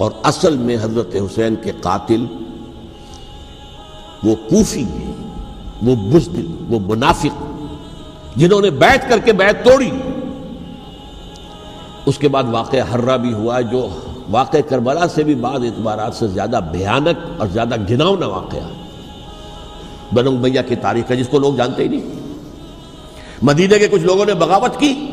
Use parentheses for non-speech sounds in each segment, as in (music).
اور اصل میں حضرت حسین کے قاتل وہ کوفی وہ بزدل وہ منافق، جنہوں نے بیٹھ کر کے بیعت توڑی۔ اس کے بعد واقعہ ہررا بھی ہوا، جو واقع کربلا سے بھی بعض اعتبارات سے زیادہ بھیانک اور زیادہ گناؤنا واقعہ بنو میاں کی تاریخ ہے، جس کو لوگ جانتے ہی نہیں۔ مدینہ کے کچھ لوگوں نے بغاوت کی۔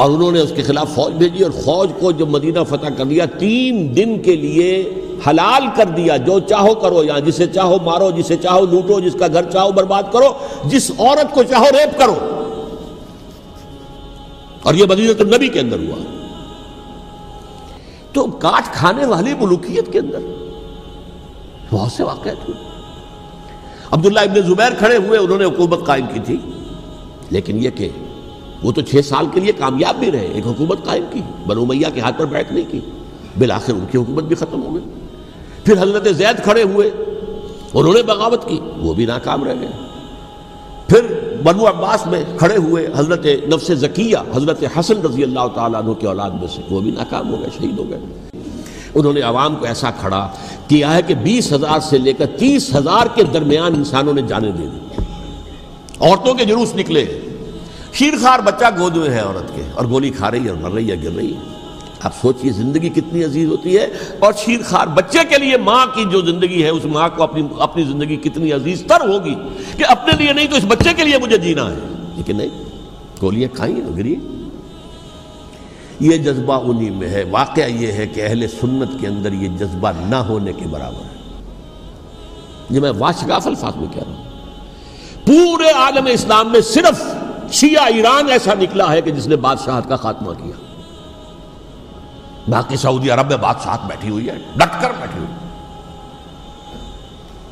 اور انہوں نے اس کے خلاف فوج بھیجی اور فوج کو جب مدینہ فتح کر دیا، تین دن کے لیے حلال کر دیا۔ جو چاہو کرو، یہاں جسے چاہو مارو، جسے چاہو لوٹو، جس کا گھر چاہو برباد کرو، جس عورت کو چاہو ریپ کرو۔ اور یہ مدینہ النبی کے اندر ہوا۔ تو کاٹ کھانے والی ملوکیت کے اندر۔ بہت سے واقعات ہوئے۔ عبداللہ ابن زبیر کھڑے ہوئے، انہوں نے حکومت قائم کی تھی۔ لیکن یہ کہ وہ تو چھ سال کے لیے کامیاب بھی رہے، ایک حکومت قائم کی، بنو میاں کے ہاتھ پر بیٹھ نہیں کی۔ بالآخر ان کی حکومت بھی ختم ہو گئی۔ پھر حضرت زید کھڑے ہوئے، انہوں نے بغاوت کی، وہ بھی ناکام رہ گئے۔ پھر بنو عباس میں کھڑے ہوئے حضرت نفس ذکیہ حضرت حسن رضی اللہ تعالیٰ عنہ کے اولاد میں سے، وہ بھی ناکام ہو گئے، شہید ہو گئے۔ انہوں نے عوام کو ایسا کھڑا کیا ہے کہ بیس ہزار سے لے کر تیس ہزار کے درمیان انسانوں نے جانے دے دی۔ عورتوں کے جلوس نکلے۔ خار بچہ گود میں ہے عورت کے اور گولی کھا رہی ہے اور مر رہی ہے، گر رہی ہے۔ آپ سوچئے زندگی کتنی عزیز ہوتی ہے اور شیر خار بچے کے لیے ماں کی جو زندگی ہے، اس ماں کو اپنی اپنی زندگی کتنی عزیز تر ہوگی کہ اپنے لیے نہیں تو اس بچے کے لیے مجھے جینا ہے۔ لیکن نہیں، گولیاں کھائیں گری یہ جذبہ انہی میں ہے۔ واقعہ یہ ہے کہ اہل سنت کے اندر یہ جذبہ نہ ہونے کے برابر ہے۔ یہ میں واشگاف الفاظ میں کہہ رہا ہوں۔ پورے عالم اسلام میں صرف شیعہ ایران ایسا نکلا ہے کہ جس نے بادشاہت کا خاتمہ کیا۔ باقی سعودی عرب میں بادشاہت بیٹھی ہوئی ہے، ڈٹ کر بیٹھی ہوئی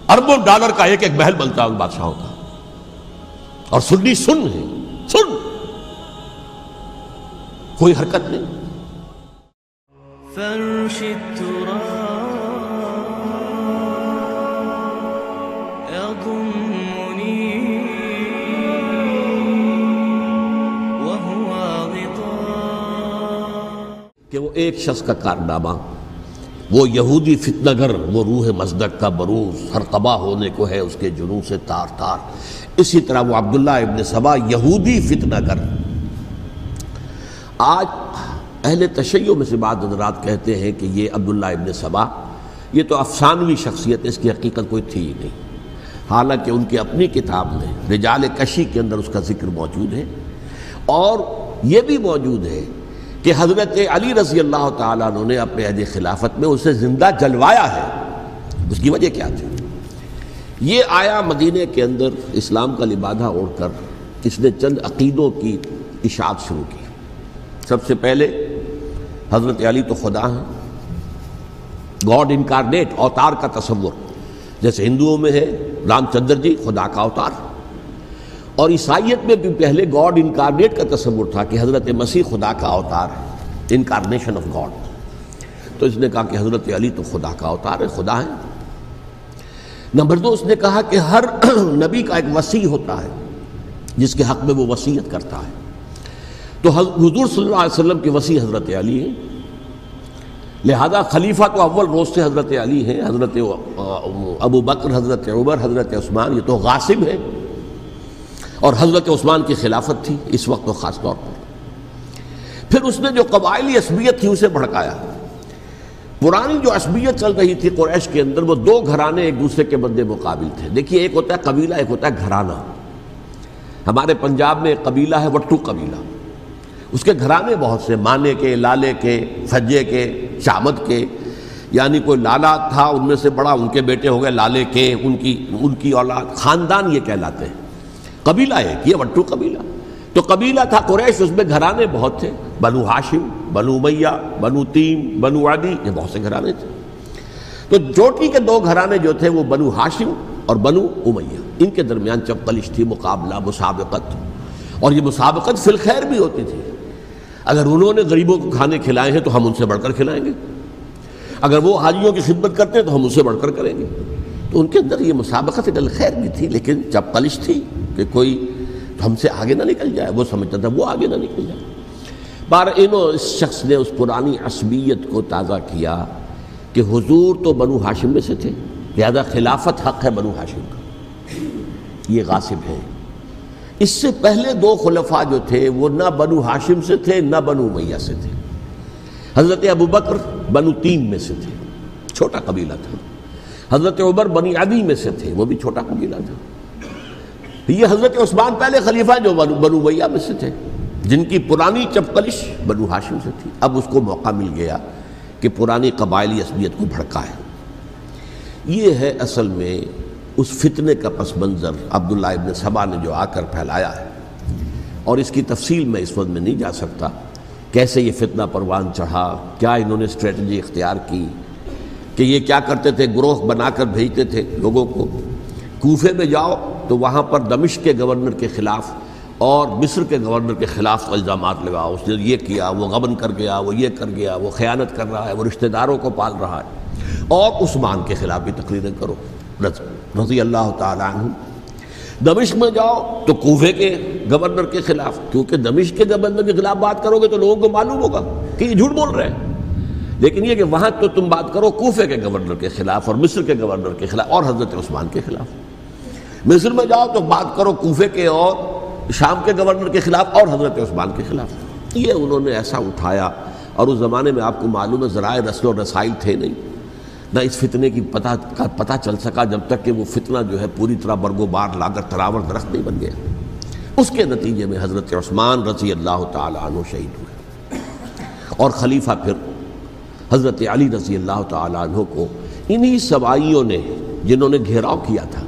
اربوں ڈالر کا ایک ایک محل بنتا ہے، ان بادشاہوں کا۔ اور سنی سن ہے، سن۔ کوئی حرکت نہیں۔ فرش کہ وہ ایک شخص کا کارنامہ، وہ یہودی فتنہ گر، وہ روح مزدق کا بروز، ہر قبا ہونے کو ہے، اس کے جنوں سے تار تار۔ اسی طرح وہ عبداللہ ابن سبا یہودی فتنہ گر۔ آج اہل تشیع میں سے بعض حضرات کہتے ہیں کہ یہ عبداللہ ابن سبا، یہ تو افسانوی شخصیت ہے، اس کی حقیقت کوئی تھی ہی نہیں۔ حالانکہ ان کی اپنی کتاب میں رجال کشی کے اندر اس کا ذکر موجود ہے اور یہ بھی موجود ہے کہ حضرت علی رضی اللہ تعالیٰ عنہ نے اپنے عہد خلافت میں اسے زندہ جلوایا ہے۔ اس کی وجہ کیا تھی؟ یہ آیا مدینہ کے اندر اسلام کا لبادہ اوڑھ کر اس نے چند عقیدوں کی اشاعت شروع کی۔ سب سے پہلے حضرت علی تو خدا ہیں۔ گاڈ انکارنیٹ، اوتار کا تصور۔ جیسے ہندوؤں میں ہے رام چندر جی خدا کا اوتار۔ اور عیسائیت میں بھی پہلے گاڈ انکارنیٹ کا تصور تھا کہ حضرت مسیح خدا کا اوتار ہے انکارنیشن آف گاڈ تو اس نے کہا کہ حضرت علی تو خدا کا اوتار ہے، خدا ہے نمبر دو، اس نے کہا کہ ہر (clears throat) نبی کا ایک وسیع ہوتا ہے، جس کے حق میں وہ وسیعت کرتا ہے۔ تو حضور صلی اللہ علیہ وسلم کی وسیع حضرت علی ہے لہذا خلیفہ تو اول روز سے حضرت علی ہے حضرت ابو بکر، حضرت عمر، حضرت عثمان، یہ تو غاصب ہے اور حضرت عثمان کی خلافت تھی اس وقت خاص طور پر۔ پھر اس نے جو قبائلی عصبیت تھی اسے بھڑکایا۔ پرانی جو عصبیت چل رہی تھی قریش کے اندر، وہ دو گھرانے ایک دوسرے کے بدے مقابل تھے۔ دیکھیے، ایک ہوتا ہے قبیلہ، ایک ہوتا ہے گھرانہ۔ ہمارے پنجاب میں ایک قبیلہ ہے وٹو قبیلہ۔ اس کے گھرانے بہت سے، مانے کے، لالے کے، فجے کے شامد کے۔ یعنی کوئی لالا تھا ان میں سے بڑا، ان کے بیٹے ہو گئے، لالے کے، ان کی ان کی اولاد، خاندان یہ کہلاتے ہیں۔ قبیلہ ایک یہ وٹو قبیلہ۔ تو قبیلہ تھا قریش، اس میں گھرانے بہت تھے۔ بنو ہاشم، بنو میاں بنو تیم، بنو عدی، یہ بہت سے گھرانے تھے۔ تو چوٹی کے دو گھرانے جو تھے، وہ بنو ہاشم اور بنو امیہ۔ ان کے درمیان چپکلش تھی، مقابلہ، مسابقت۔ اور یہ مسابقت فی الخیر بھی ہوتی تھی۔ اگر انہوں نے غریبوں کو کھانے کھلائے ہیں، تو ہم ان سے بڑھ کر کھلائیں گے۔ اگر وہ حاجیوں کی خدمت کرتے ہیں، تو ہم ان سے بڑھ کر کریں گے۔ تو ان کے اندر یہ مسابقت خیر بھی تھی، لیکن جب پلش تھی کہ کوئی ہم سے آگے نہ نکل جائے، وہ سمجھتا تھا وہ آگے نہ نکل جائے۔ بار انہوں اس شخص نے اس پرانی عصبیت کو تازہ کیا کہ حضور تو بنو ہاشم میں سے تھے، لہذا خلافت حق ہے بنو ہاشم کا۔ یہ غاصب ہے اس سے پہلے دو خلفاء جو تھے، وہ نہ بنو ہاشم سے تھے، نہ بنو میاں سے تھے۔ حضرت ابو بکر بنو تین میں سے تھے۔ چھوٹا قبیلہ تھا۔ حضرت عمر بنی عدی میں سے تھے، وہ بھی چھوٹا قبیلہ تھا۔ یہ حضرت عثمان پہلے خلیفہ جو بنو میاں میں سے تھے، جن کی پرانی چپکلش بنو ہاشم سے تھی۔ اب اس کو موقع مل گیا کہ پرانی قبائلی عصبیت کو بھڑکا ہے۔ یہ ہے اصل میں اس فتنے کا پس منظر عبداللہ ابن صبا نے جو آ کر پھیلایا ہے۔ اور اس کی تفصیل میں اس وقت میں نہیں جا سکتا کیسے یہ فتنہ پروان چڑھا، کیا انہوں نے اسٹریٹجی اختیار کی، کہ یہ کیا کرتے تھے، گروہ بنا کر بھیجتے تھے لوگوں کو۔ کوفے میں جاؤ تو وہاں پر دمشق کے گورنر کے خلاف اور مصر کے گورنر کے خلاف الزامات لگاؤ۔ اس نے یہ کیا، وہ غبن کر گیا، وہ یہ کر گیا، وہ خیانت کر رہا ہے، وہ رشتہ داروں کو پال رہا ہے۔ اور عثمان کے خلاف بھی تقریریں کرو۔ رضی اللہ تعالیٰ عنہ۔ دمشق میں جاؤ تو کوفے کے گورنر کے خلاف، کیونکہ دمشق کے گورنر کے خلاف بات کرو گے تو لوگوں کو معلوم ہوگا کہ یہ جھوٹ بول رہے ہیں۔ لیکن یہ کہ وہاں تو تم بات کرو کوفے کے گورنر کے خلاف اور مصر کے گورنر کے خلاف اور حضرت عثمان کے خلاف۔ مصر میں جاؤ تو بات کرو کوفے کے اور شام کے گورنر کے خلاف اور حضرت عثمان کے خلاف۔ یہ انہوں نے ایسا اٹھایا اور اس زمانے میں آپ کو معلوم ہے ذرائع رسل و رسائل تھے نہیں۔ نہ اس فتنے کی پتہ کا پتہ چل سکا جب تک کہ وہ فتنہ جو ہے پوری طرح برگو بار لا کر تراور درخت نہیں بن گیا۔ اس کے نتیجے میں حضرت عثمان رضی اللہ تعالیٰ عنہ شہید ہوئے۔ اور خلیفہ پھر حضرت علی رضی اللہ تعالیٰ عنہ کو انہی سوائیوں نے جنہوں نے گھیراؤ کیا تھا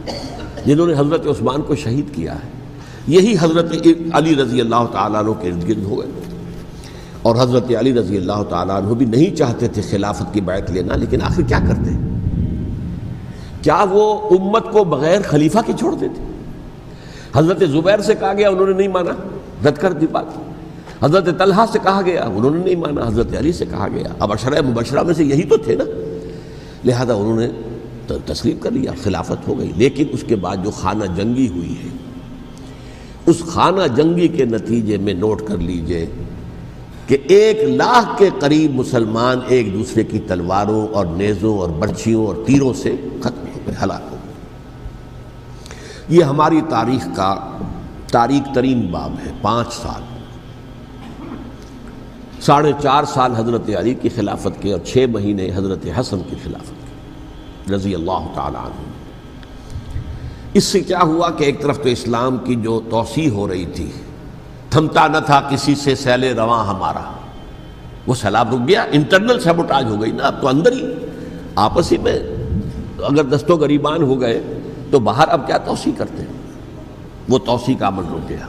جنہوں نے حضرت عثمان کو شہید کیا ہے۔ یہی حضرت علی رضی اللہ تعالیٰ عنہ کے ارد گرد ہو گئے اور حضرت علی رضی اللہ تعالیٰ عنہ بھی نہیں چاہتے تھے خلافت کی بیعت لینا، لیکن آخر کیا کرتے؟ کیا وہ امت کو بغیر خلیفہ کی چھوڑ دیتے؟ حضرت زبیر سے کہا گیا، انہوں نے نہیں مانا۔ رد کر دی بات۔ حضرت طلحہ سے کہا گیا، انہوں نے نہیں مانا۔ حضرت علی سے کہا گیا۔ اب اشرہ مبشرہ میں سے یہی تو تھے نا۔ لہذا انہوں نے تسلیم کر لیا، خلافت ہو گئی۔ لیکن اس کے بعد جو خانہ جنگی ہوئی ہے، اس خانہ جنگی کے نتیجے میں نوٹ کر لیجیے کہ ایک لاکھ کے قریب مسلمان ایک دوسرے کی تلواروں اور نیزوں اور برچیوں اور تیروں سے ختم ہو گئے، ہلاک ہو گئے۔ یہ ہماری تاریخ کا تاریخ ترین باب ہے، پانچ سال۔ ساڑھے چار سال حضرت علی کی خلافت کے اور چھ مہینے حضرت حسن کی خلافت۔ رضی اللہ تعالیٰ عنہ۔ اس سے کیا ہوا کہ ایک طرف تو اسلام کی جو توسیع ہو رہی تھی، تھمتا نہ تھا کسی سے، سیل رواں ہمارا۔ وہ سیلاب رک گیا، انٹرنل سیبوٹاج ہو گئی نا، اب تو اندر ہی۔ آپس ہی میں اگر دستوں غریبان ہو گئے تو باہر اب کیا توسیع کرتے؟ ہیں وہ توسیع کا عمل رک گیا۔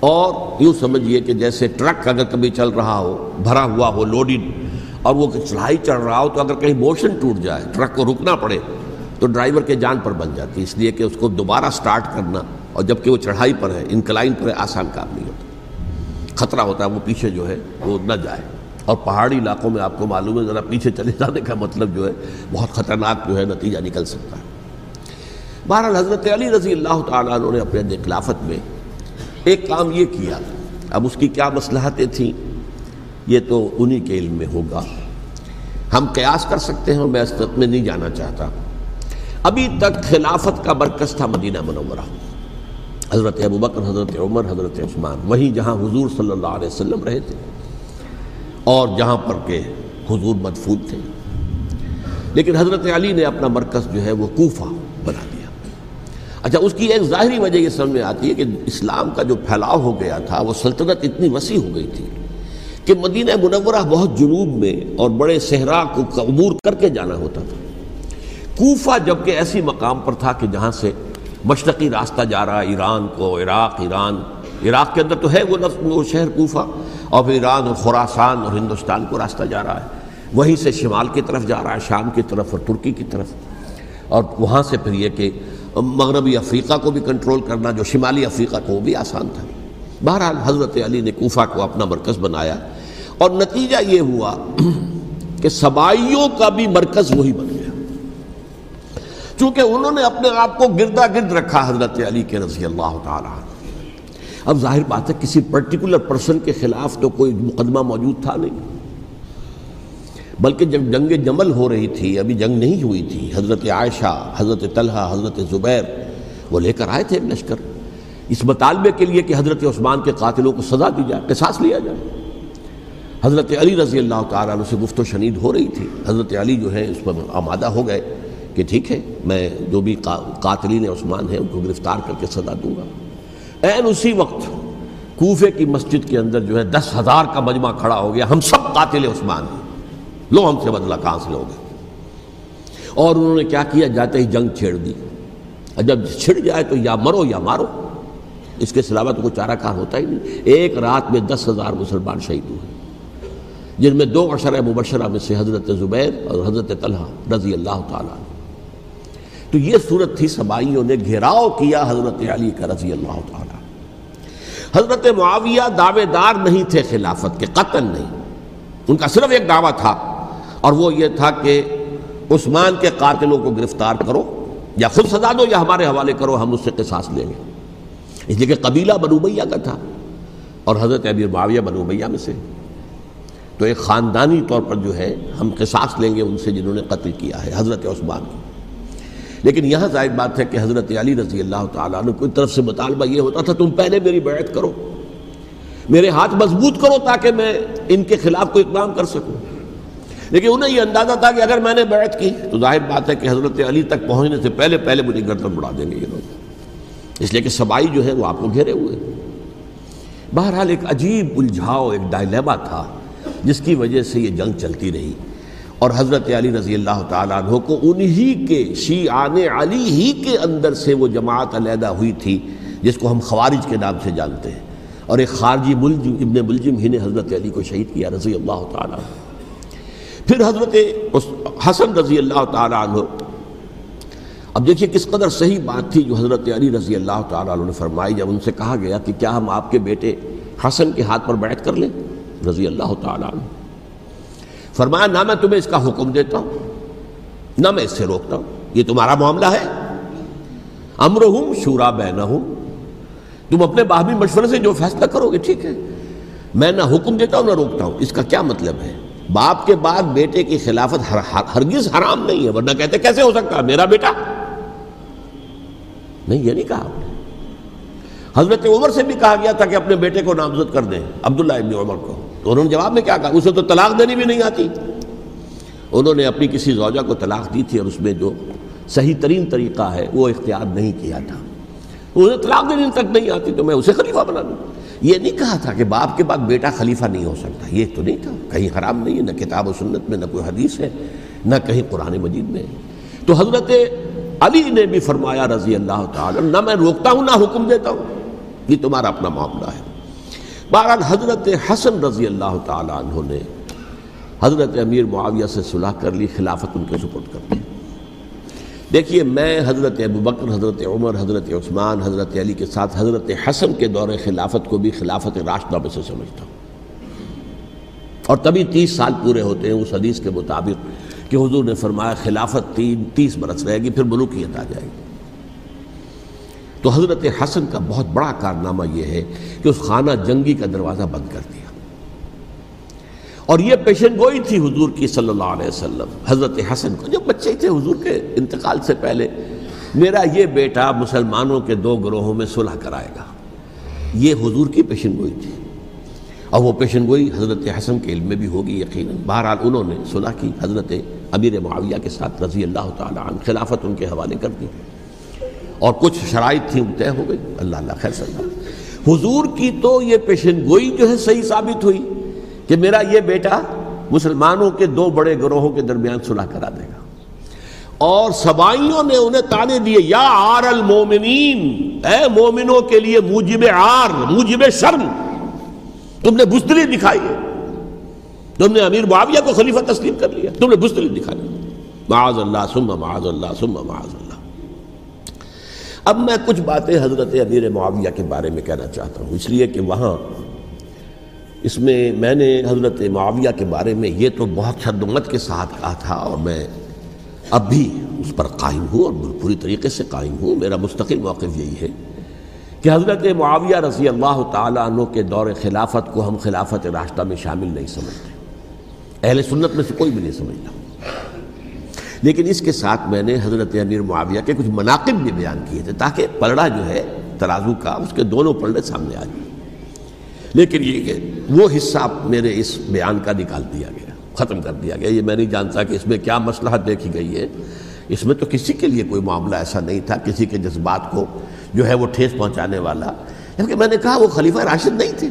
اور یوں سمجھیے کہ جیسے ٹرک اگر کبھی چل رہا ہو، بھرا ہوا ہو لوڈڈ اور وہ چڑھائی چڑھ رہا ہو تو اگر کہیں موشن ٹوٹ جائے، ٹرک کو رکنا پڑے، تو ڈرائیور کے جان پر بن جاتی اس لیے کہ اس کو دوبارہ سٹارٹ کرنا اور جبکہ وہ چڑھائی پر ہے، انکلائن پر ہے، آسان کام نہیں ہوتا۔ خطرہ ہوتا ہے، وہ پیچھے جو ہے، وہ نہ جائے۔ اور پہاڑی علاقوں میں آپ کو معلوم ہے، ذرا پیچھے چلے جانے کا مطلب جو ہے، بہت خطرناک جو ہے نتیجہ نکل سکتا ہے۔ بہرحال حضرت علی رضی اللہ تعالیٰ عنہ نے اپنے خلافت میں ایک کام یہ کیا۔ اب اس کی کیا مصلحتیں تھیں؟ یہ تو انہی کے علم میں ہوگا۔ ہم قیاس کر سکتے ہیں میں اس میں نہیں جانا چاہتا۔ ابھی تک خلافت کا برکس تھا مدینہ منورہ۔ حضرت ابو بکر، حضرت عمر، حضرت عثمان، وہیں جہاں حضور صلی اللہ علیہ وسلم رہے تھے اور جہاں پر کہ حضور مدفون تھے۔ لیکن حضرت علی نے اپنا مرکز جو ہے وہ کوفہ بنا دیا اچھا اس کی ایک ظاہری وجہ یہ سمجھ میں آتی ہے کہ اسلام کا جو پھیلاؤ ہو گیا تھا، وہ سلطنت اتنی وسیع ہو گئی تھی۔ کہ مدینہ منورہ بہت جنوب میں اور بڑے صحرا کو عبور کر کے جانا ہوتا تھا۔ کوفہ جبکہ ایسی مقام پر تھا کہ جہاں سے مشرقی راستہ جا رہا، ایران کو، عراق، ایران۔ عراق کے اندر تو ہے وہ وہ شہر کوفہ۔ اور پھر ایران اور خوراسان اور ہندوستان کو راستہ جا رہا ہے۔ وہیں سے شمال کی طرف جا رہا ہے، شام کی طرف اور ترکی کی طرف۔ اور وہاں سے پھر یہ کہ مغربی افریقہ کو بھی کنٹرول کرنا، جو شمالی افریقہ کو وہ بھی آسان تھا۔ بہرحال حضرت علی نے کوفہ کو اپنا مرکز بنایا۔ اور نتیجہ یہ ہوا کہ سبائیوں کا بھی مرکز وہی بن گیا۔ چونکہ انہوں نے اپنے آپ کو گردا گرد رکھا حضرت علی کے رضی اللہ تعالیٰ اب ظاہر بات ہے کسی پرٹیکولر پرسن کے خلاف تو کوئی مقدمہ موجود تھا نہیں۔ بلکہ جب جنگ جمل ہو رہی تھی، ابھی جنگ نہیں ہوئی تھی، حضرت عائشہ، حضرت طلحہ، حضرت زبیر، وہ لے کر آئے تھے لشکر۔ اس مطالبے کے لیے کہ حضرت عثمان کے قاتلوں کو سزا دی جائے، قصاص لیا جائے۔ حضرت علی رضی اللہ تعالیٰ عنہ سے گفت و شنید ہو رہی تھی۔ حضرت علی جو ہے اس پر آمادہ ہو گئے کہ ٹھیک ہے، میں جو بھی قاتلین عثمان ہیں ان کو گرفتار کر کے سزا دوں گا۔ این اسی وقت کوفے کی مسجد کے اندر جو ہے دس ہزار کا مجمع کھڑا ہو گیا۔ ہم سب قاتل عثمان ہیں۔ لو ہم سے بدلا کہاں سے لوگ اور انہوں نے کیا کیا؟ جاتے ہی جنگ چھیڑ دی۔ جب چھڑ جائے تو یا مرو یا مارو۔ اس کے سلاوہ تو کوئی چارہ کار ہوتا ہی نہیں۔ ایک رات میں دس ہزار مسلمان شہید ہوئے۔ جن میں دو عشر مبشرہ میں سے حضرت زبیر اور حضرت طلحہ رضی اللہ تعالیٰ تو یہ صورت تھی سبائیوں نے گھیراؤ کیا حضرت علی کا رضی اللہ تعالیٰ حضرت معاویہ دعوے دار نہیں تھے خلافت کے، قتل نہیں۔ ان کا صرف ایک دعویٰ تھا، اور وہ یہ تھا کہ عثمان کے قاتلوں کو گرفتار کرو یا خود سزا دو یا ہمارے حوالے کرو، ہم اس سے قصاص لیں گے۔ اس لیے کہ قبیلہ بنو میاں کا تھا، اور حضرت ابیر معاویہ بنو میاں میں سے۔ تو ایک خاندانی طور پر جو ہے ہم قصاص لیں گے ان سے جنہوں نے قتل کیا ہے، حضرت عثمان کو۔ لیکن یہاں ظاہر بات ہے کہ حضرت علی رضی اللہ تعالیٰ عنہ کوئی طرف سے مطالبہ یہ ہوتا تھا، تم پہلے میری بیعت کرو، میرے ہاتھ مضبوط کرو تاکہ میں ان کے خلاف کوئی اقدام کر سکوں۔ لیکن انہیں یہ اندازہ تھا کہ اگر میں نے بیعت کی تو ظاہر بات ہے کہ حضرت علی تک پہنچنے سے پہلے پہلے مجھے گردن بڑھا دیں گے یہ لوگ۔ اس لیے کہ سبائی جو ہے وہ آپ کو گھیرے ہوئے۔ بہرحال ایک عجیب الجھاؤ، ایک ڈائلیما تھا۔ جس کی وجہ سے یہ جنگ چلتی رہی۔ اور حضرت علی رضی اللہ تعالیٰ عنہ کو انہی کے شیعان علی ہی کے اندر سے وہ جماعت علیحدہ ہوئی تھی، جس کو ہم خوارج کے نام سے جانتے ہیں۔ اور ایک خارجی ملجم ابن ملجم ہی نے حضرت علی کو شہید کیا رضی اللہ تعالیٰ عنہ۔ پھر حضرت حسن رضی اللہ تعالیٰ عنہ، اب دیکھیے کس قدر صحیح بات تھی جو حضرت علی رضی اللہ تعالیٰ عنہ نے فرمائی، جب ان سے کہا گیا کہ کیا ہم آپ کے بیٹے حسن کے ہاتھ پر بیٹھ کر لیں؟ رضی اللہ تعالیٰ عنہ۔ فرمایا، نہ میں تمہیں اس کا حکم دیتا ہوں، نہ میں اس سے روکتا ہوں، یہ تمہارا معاملہ ہے۔ امر ہوں شورا بینا ہوں تم اپنے باہمی مشورے سے جو فیصلہ کرو گے، ٹھیک ہے۔ میں نہ حکم دیتا ہوں، نہ روکتا ہوں۔ اس کا کیا مطلب ہے؟ باپ کے بعد بیٹے کی خلافت ہرگز حرام نہیں ہے، ورنہ کہتے، کیسے ہو سکتا میرا بیٹا؟ نہیں، یہ نہیں کہا آپ نے۔ حضرت عمر سے بھی کہا گیا تھا کہ اپنے بیٹے کو نامزد کر دیں، عبداللہ ابن عمر کو۔ انہوں نے جواب میں کیا کہا؟ اسے تو طلاق دینی بھی نہیں آتی۔ انہوں نے اپنی کسی زوجہ کو طلاق دی تھی اور اس میں جو صحیح ترین طریقہ ہے، وہ اختیار نہیں کیا تھا۔ انہیں طلاق دینے تک نہیں آتی، تو میں اسے خلیفہ بنا دوں۔ یہ نہیں کہا تھا کہ باپ کے بعد بیٹا خلیفہ نہیں ہو سکتا۔ یہ تو نہیں تھا۔ کہیں حرام نہیں ہے، نہ کتاب و سنت میں، نہ کوئی حدیث ہے، نہ کہیں قرآن مجید میں۔ تو حضرت علی نے بھی فرمایا رضی اللہ تعالی نہ میں روکتا ہوں، نہ حکم دیتا ہوں۔ یہ تمہارا اپنا معاملہ ہے۔ بہرحال حضرت حسن رضی اللہ تعالیٰ عنہ نے حضرت امیر معاویہ سے صلح کر لی، خلافت ان کے سپورٹ کر دی۔ دیکھیے، میں حضرت ابو بکر، حضرت عمر، حضرت عثمان، حضرت علی کے ساتھ حضرت حسن کے دور خلافت کو بھی خلافت راشدہ میں سے سمجھتا ہوں۔ اور تبھی تیس سال پورے ہوتے ہیں اس حدیث کے مطابق کہ حضور نے فرمایا، خلافت تین، تیس برس رہے گی، پھر ملوکیت آ جائے گی۔ تو حضرت حسن کا بہت بڑا کارنامہ یہ ہے کہ اس خانہ جنگی کا دروازہ بند کر دیا۔ اور یہ پیشن گوئی تھی حضور کی صلی اللہ علیہ وسلم، حضرت حسن کو۔ جب بچے تھے حضور کے انتقال سے پہلے، میرا یہ بیٹا مسلمانوں کے دو گروہوں میں صلح کرائے گا۔ یہ حضور کی پیشن گوئی تھی۔ اور وہ پیشن گوئی حضرت حسن کے علم میں بھی ہوگی یقیناً۔ بہرحال انہوں نے صلح کی، حضرت امیر معاویہ کے ساتھ رضی اللہ تعالیٰ عنہ خلافت ان کے حوالے کر دی۔ اور کچھ شرائط تھیں طے ہو گئی۔ اللہ اللہ خیر صلی حضور کی تو یہ پیشن گوئی جو ہے صحیح ثابت ہوئی کہ میرا یہ بیٹا مسلمانوں کے دو بڑے گروہوں کے درمیان صلح کرا دے گا۔ اور سبائیوں نے انہیں تانے دیے، یا آر المومنین، اے مومنوں کے لیے موجب آر موجب شرم۔ تم نے بزدلی دکھائی ہے تم نے امیر معاویہ کو خلیفہ تسلیم کر لیا۔ تم نے بزدلی دکھائی۔ معاذ اللہ سم معاذ اللہ سم معاذ اللہ۔ اب میں کچھ باتیں حضرت امیر معاویہ کے بارے میں کہنا چاہتا ہوں، اس لیے کہ وہاں اس میں میں نے حضرت معاویہ کے بارے میں یہ تو بہت شدمت کے ساتھ کہا تھا اور میں اب بھی اس پر قائم ہوں اور پوری طریقے سے قائم ہوں۔ میرا مستقل موقف یہی ہے کہ حضرت معاویہ رضی اللہ تعالیٰ عنہ کے دور خلافت کو ہم خلافت راستہ میں شامل نہیں سمجھتے۔ اہل سنت میں سے کوئی بھی نہیں سمجھتا۔ لیکن اس کے ساتھ میں نے حضرت امیر معاویہ کے کچھ مناقب بھی بیان کیے تھے تاکہ پلڑا جو ہے، ترازو کا اس کے دونوں پلڑے سامنے آ جائیں لیکن یہ کہ وہ حصہ میرے اس بیان کا نکال دیا گیا، ختم کر دیا گیا۔ یہ میں نہیں جانتا کہ اس میں کیا مسلحت دیکھی گئی ہے۔ اس میں تو کسی کے لیے کوئی معاملہ ایسا نہیں تھا، کسی کے جذبات کو جو ہے وہ ٹھیس پہنچانے والا۔ جبکہ میں نے کہا وہ خلیفہ راشد نہیں تھے۔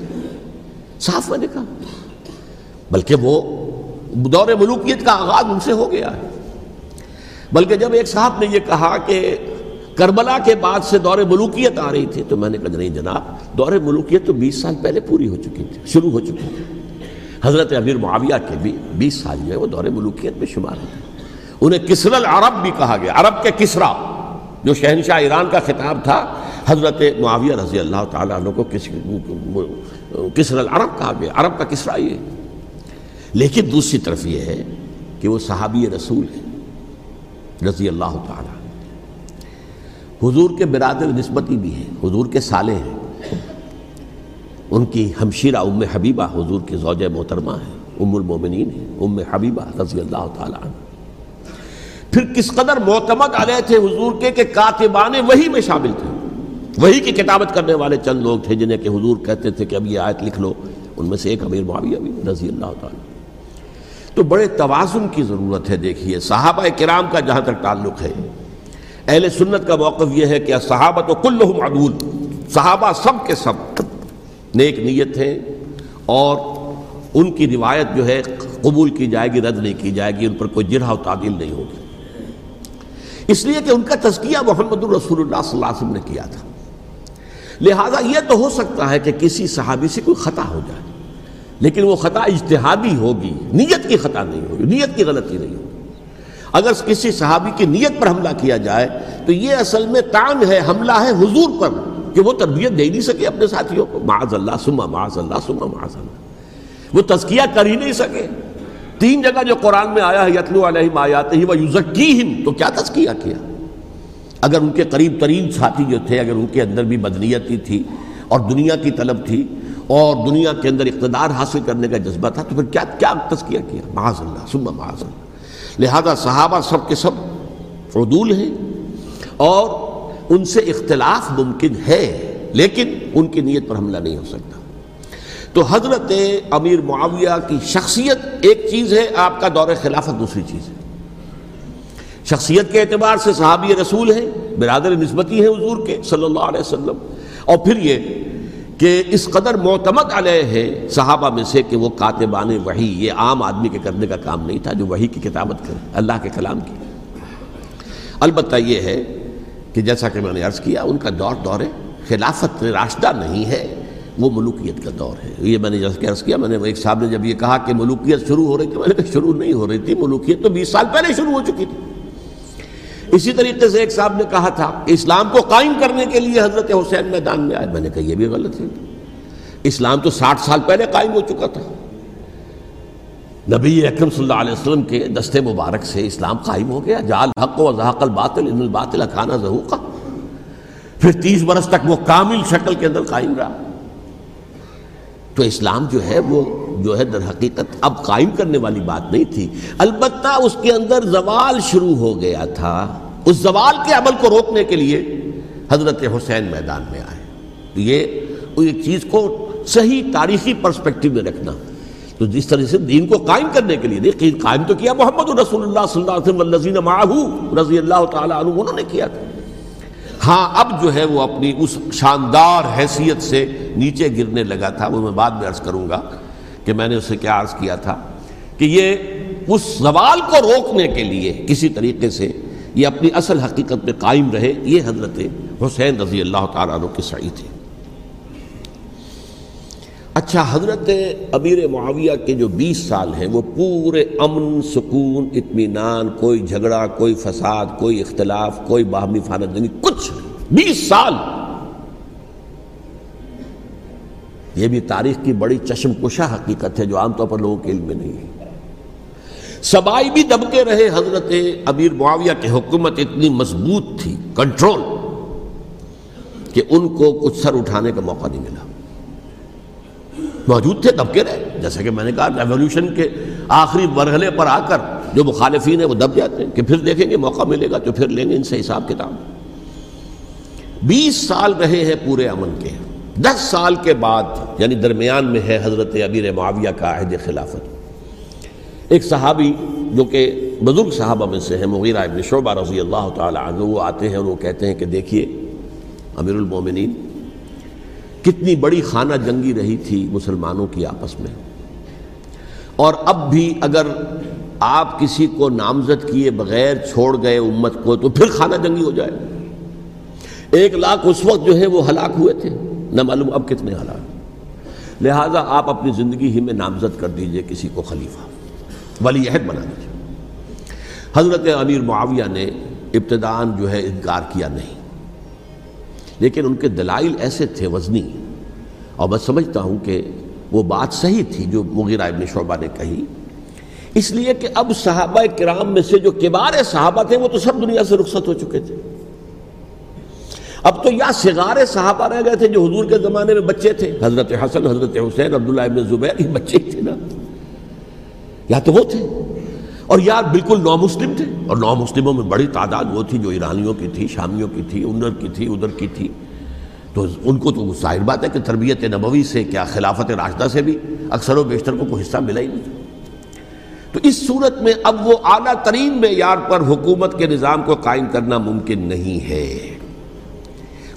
صاف میں نے کہا۔ بلکہ وہ دور ملوکیت کا آغاز ان سے ہو گیا ہے۔ بلکہ جب ایک صاحب نے یہ کہا کہ کربلا کے بعد سے دور ملوکیت آ رہی تھی تو میں نے کہا نہیں جناب، دور ملوکیت تو بیس سال پہلے پوری ہو چکی تھی، شروع ہو چکی تھی۔ حضرت امیر معاویہ کے بھی بیس سال جو ہے وہ دور ملوکیت میں شمار ہوتے انہیں کسر العرب بھی کہا گیا، عرب کے کسرا، جو شہنشاہ ایران کا خطاب تھا، حضرت معاویہ رضی اللہ تعالیٰ عنہ کو کسر العرب کہا گیا، عرب کا کسرا یہ۔ لیکن دوسری طرف یہ ہے کہ وہ صحابی رسول ہے رضی اللہ تعالیٰ حضور کے برادر نسبتی بھی ہیں، حضور کے سالے ہیں۔ ان کی ہمشیرہ ام حبیبہ حضور کی زوجہ محترمہ ہیں، ام المومنین ہیں، ام حبیبہ رضی اللہ تعالیٰ عنہ۔ پھر کس قدر معتمد علیہ تھے حضور کے کہ کاتبان وہی میں شامل تھے؟ وہی کی کتابت کرنے والے چند لوگ تھے جنہیں کہ حضور کہتے تھے کہ اب یہ آیت لکھ لو۔ ان میں سے ایک امیر معاویہ بھی رضی اللہ تعالیٰ تو بڑے توازن کی ضرورت ہے، دیکھیے، صحابہ کرام کا جہاں تک تعلق ہے۔ اہل سنت کا موقف یہ ہے کہ صحابہ تو کلہم عدول، صحابہ سب کے سب نیک نیت ہیں اور ان کی روایت جو ہے قبول کی جائے گی، رد نہیں کی جائے گی، ان پر کوئی جرح و تعدیل نہیں ہوگی۔ اس لیے کہ ان کا تذکیہ محمد الرسول اللہ صلی اللہ علیہ وسلم نے کیا تھا۔ لہٰذا یہ تو ہو سکتا ہے کہ کسی صحابی سے کوئی خطا ہو جائے۔ لیکن وہ خطا اجتہادی ہوگی، نیت کی خطا نہیں ہوگی، نیت کی غلطی نہیں ہوگی۔ اگر کسی صحابی کی نیت پر حملہ کیا جائے، تو یہ اصل میں تان ہے، حملہ ہے حضور پر، کہ وہ تربیت دے نہیں سکے اپنے ساتھیوں کو۔ معاذ اللہ سما معاذ اللہ سما معاذ اللہ۔ وہ تزکیہ کر ہی نہیں سکے۔ تین جگہ جو قرآن میں آیا ہے، یتلو علیہم آیات ہی وہ یوزکیہم تو کیا تزکیہ کیا؟ اگر ان کے قریب ترین ساتھی جو تھے، اگر ان کے اندر بھی بدنیتی تھی اور دنیا کی طلب تھی اور دنیا کے اندر اقتدار حاصل کرنے کا جذبہ تھا تو پھر کیا کیا تذکیہ کیا؟ معاذ اللہ سما معاذ اللہ لہذا صحابہ سب کے سب عدول ہیں اور ان سے اختلاف ممکن ہے، لیکن ان کی نیت پر حملہ نہیں ہو سکتا۔ تو حضرت امیر معاویہ کی شخصیت ایک چیز ہے، آپ کا دور خلافت دوسری چیز ہے۔ شخصیت کے اعتبار سے صحابی رسول ہیں، برادر نسبتی ہیں حضور کے صلی اللہ علیہ وسلم۔ اور پھر یہ کہ اس قدر معتمد علیہ ہے صحابہ میں سے کہ وہ کاتبان وحی، یہ عام آدمی کے کرنے کا کام نہیں تھا جو وحی کی کتابت کرے، اللہ کے کلام کی۔ البتہ یہ ہے کہ جیسا کہ میں نے عرض کیا، ان کا دور دور خلافت راشدہ نہیں ہے، وہ ملوکیت کا دور ہے۔ یہ میں نے جیسا کہ عرض کیا، میں نے ایک صاحب نے جب یہ کہا کہ ملوکیت شروع ہو رہی تھی، میں نے کہا شروع نہیں ہو رہی تھی، ملوکیت تو بیس سال پہلے شروع ہو چکی تھی۔ اسی طریقے سے ایک صاحب نے کہا تھا، اسلام کو قائم کرنے کے لیے حضرت حسین میدان میں آئے۔ میں نے کہا، یہ بھی غلط ہے۔ اسلام تو ساٹھ سال پہلے قائم ہو چکا تھا۔ نبی اکرم صلی اللہ علیہ وسلم کے دستے مبارک سے اسلام قائم ہو گیا۔ جال حق و ذاق الباطل، ان الباطل کھانا ظہوقہ پھر تیس برس تک وہ کامل شکل کے اندر قائم رہا۔ تو اسلام جو ہے وہ جو ہے در حقیقت اب قائم کرنے والی بات نہیں تھی۔ البتہ اس کے اندر زوال شروع ہو گیا تھا۔ اس زوال کے عمل کو روکنے کے لیے حضرت حسین میدان میں آئے۔ تو یہ ایک چیز کو صحیح تاریخی پرسپیکٹو میں رکھنا۔ تو جس طرح سے دین کو قائم کرنے کے لیے قائم تو کیا محمد رسول اللہ صلی اللہ علیہ وسلم معاہو رضی اللہ تعالیٰ عنہ، انہوں نے کیا تھا۔ ہاں اب جو ہے وہ اپنی اس شاندار حیثیت سے نیچے گرنے لگا تھا، وہ میں بعد میں عرض کروں گا کہ میں نے اسے کیا عرض کیا تھا کہ یہ اس زوال کو روکنے کے لیے کسی طریقے سے یہ اپنی اصل حقیقت میں قائم رہے، یہ حضرت حسین رضی اللہ تعالیٰ عنہ کی سعی تھی۔ اچھا حضرت امیر معاویہ کے جو بیس سال ہیں، وہ پورے امن، سکون، اطمینان، کوئی جھگڑا، کوئی فساد، کوئی اختلاف، کوئی باہمی فاندنی کچھ بیس سال۔ یہ بھی تاریخ کی بڑی چشم کشا حقیقت ہے جو عام طور پر لوگوں کے علم میں نہیں ہے۔ سبائی بھی دبکے رہے، حضرت امیر معاویہ کی حکومت اتنی مضبوط تھی، کنٹرول، کہ ان کو کچھ سر اٹھانے کا موقع نہیں ملا۔ موجود تھے دبکے رہے۔ جیسے کہ میں نے کہا ریولیوشن کے آخری مرحلے پر آ کر جو مخالفین ہیں، وہ دب جاتے ہیں کہ پھر دیکھیں گے، موقع ملے گا تو پھر لیں گے ان سے حساب کتاب۔ بیس سال رہے ہیں پورے امن کے۔ دس سال کے بعد یعنی درمیان میں ہے حضرت ابیر معاویہ کا عہد خلافت۔ ایک صحابی جو کہ بزرگ صحابہ میں سے ہیں مغیرہ ابن شعبہ رضی اللہ تعالی عنہ، وہ آتے ہیں اور وہ کہتے ہیں کہ دیکھیے، امیر المومنین کتنی بڑی خانہ جنگی رہی تھی مسلمانوں کی آپس میں۔ اور اب بھی اگر آپ کسی کو نامزد کیے بغیر چھوڑ گئے امت کو تو پھر خانہ جنگی ہو جائے۔ ایک لاکھ اس وقت جو ہے وہ ہلاک ہوئے تھے۔ نہ معلوم اب کتنے ہلاک۔ لہٰذا آپ اپنی زندگی ہی میں نامزد کر دیجیے کسی کو خلیفہ۔ ولی عہد بنا دیجیے حضرت امیر معاویہ نے ابتدان جو ہے انکار کیا نہیں۔ لیکن ان کے دلائل ایسے تھے وزنی اور میں سمجھتا ہوں کہ وہ بات صحیح تھی جو مغیرہ ابن شعبہ نے کہی۔ اس لیے کہ اب صحابہ کرام میں سے جو کبار صحابہ تھے وہ تو سب دنیا سے رخصت ہو چکے تھے۔ اب تو یا سگارے صحابہ رہ گئے تھے جو حضور کے زمانے میں بچے تھے۔ حضرت حسن، حضرت حسین، عبداللہ ابن زبیر، یہ بچے ہی تھے نا۔ یا تو وہ تھے۔ اور یا بالکل نو مسلم تھے۔ اور نو مسلموں میں بڑی تعداد وہ تھی جو ایرانیوں کی تھی، شامیوں کی تھی ادھر کی تھی، ادھر کی تھی۔ تو ان کو تو ظاہر بات ہے کہ تربیت نبوی سے کیا خلافت راشدہ سے بھی اکثر و بیشتر کو کوئی حصہ ملا ہی نہیں۔ تو اس صورت میں اب وہ اعلیٰ ترین معیار پر حکومت کے نظام کو قائم کرنا ممکن نہیں ہے۔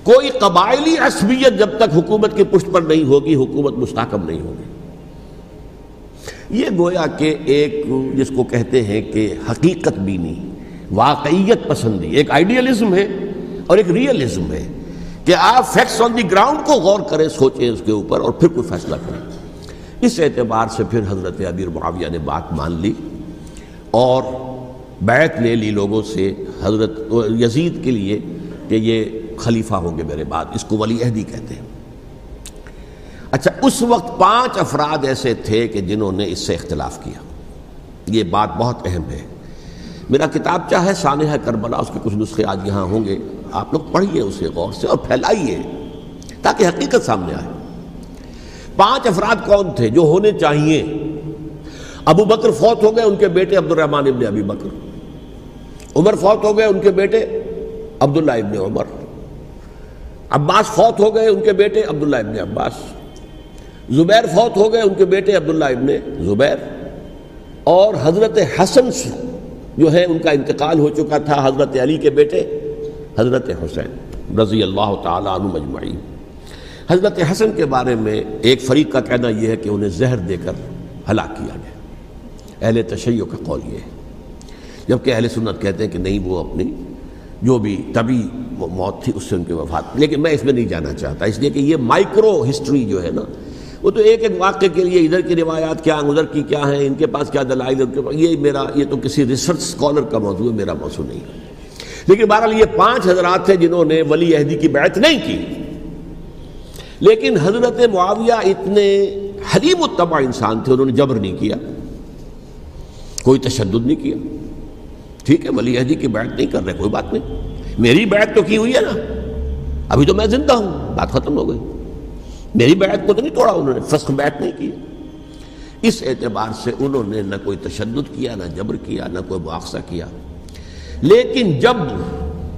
کوئی قبائلی عصبیت جب تک حکومت کی پشت پر نہیں ہوگی، حکومت مستحکم نہیں ہوگی۔ یہ گویا کہ ایک جس کو کہتے ہیں کہ حقیقت بینی واقعیت پسندی ایک آئیڈیلزم ہے اور ایک ریئلزم ہے کہ آپ فیکٹس آن دی گراؤنڈ کو غور کریں، سوچیں اس کے اوپر اور پھر کوئی فیصلہ کریں۔ اس اعتبار سے پھر حضرت عبیر معاویہ نے بات مان لی اور بیعت لے لی لوگوں سے حضرت یزید کے لیے کہ یہ خلیفہ ہوں گے میرے بعد، اس کو ولی عہدی کہتے ہیں۔ اچھا اس وقت پانچ افراد ایسے تھے کہ جنہوں نے اس سے اختلاف کیا۔ یہ بات بہت اہم ہے۔ میرا کتاب چاہے سانحہ کربلا، اس کے کچھ نسخے آج یہاں ہوں گے۔ آپ لوگ پڑھیے اسے غور سے اور پھیلائیے تاکہ حقیقت سامنے آئے۔ پانچ افراد کون تھے جو ہونے چاہیے؟ ابو بکر فوت ہو گئے، ان کے بیٹے عبد الرحمان ابن ابی بکر۔ عمر فوت ہو گئے، ان کے بیٹے عبداللہ ابن عمر۔ عباس فوت ہو گئے، ان کے بیٹے عبداللہ ابن عباس۔ زبیر فوت ہو گئے ان کے بیٹے عبداللہ ابن زبیر اور حضرت حسن جو ہے ان کا انتقال ہو چکا تھا حضرت علی کے بیٹے حضرت حسین رضی اللہ تعالیٰ عنہ مجمعین۔ حضرت حسن کے بارے میں ایک فریق کا کہنا یہ ہے کہ انہیں زہر دے کر ہلاک کیا گیا۔ اہل تشیع کا قول یہ ہے۔ جبکہ اہل سنت کہتے ہیں کہ نہیں، وہ اپنی جو بھی طبی موت تھی اس سے ان کی وفات۔ لیکن میں اس میں نہیں جانا چاہتا۔ اس لیے کہ یہ مائکرو ہسٹری جو ہے نا وہ تو ایک ایک واقعے کے لیے ادھر کی روایات کیا ادھر کی کیا ہیں، ان کے پاس کیا دلائل یہ میرا یہ تو کسی ریسرچ اسکالر کا موضوع ہے، میرا موضوع نہیں ہے۔ لیکن بہرحال یہ پانچ حضرات تھے جنہوں نے ولی عہدی کی بیعت نہیں کی۔ لیکن حضرت معاویہ اتنے حلیم الطبع انسان تھے، انہوں نے جبر نہیں کیا۔ کوئی تشدد نہیں کیا۔ ٹھیک ہے، ولی عہدی کی بیعت نہیں کر رہے، کوئی بات نہیں۔ میری بیعت تو کی ہوئی ہے نا۔ ابھی تو میں زندہ ہوں، بات ختم ہو گئی۔ میری بیعت کو تو نہیں توڑا انہوں نے فسخ بیعت نہیں کی۔ اس اعتبار سے انہوں نے نہ کوئی تشدد کیا، نہ جبر کیا، نہ کوئی مواخذہ کیا۔ لیکن جب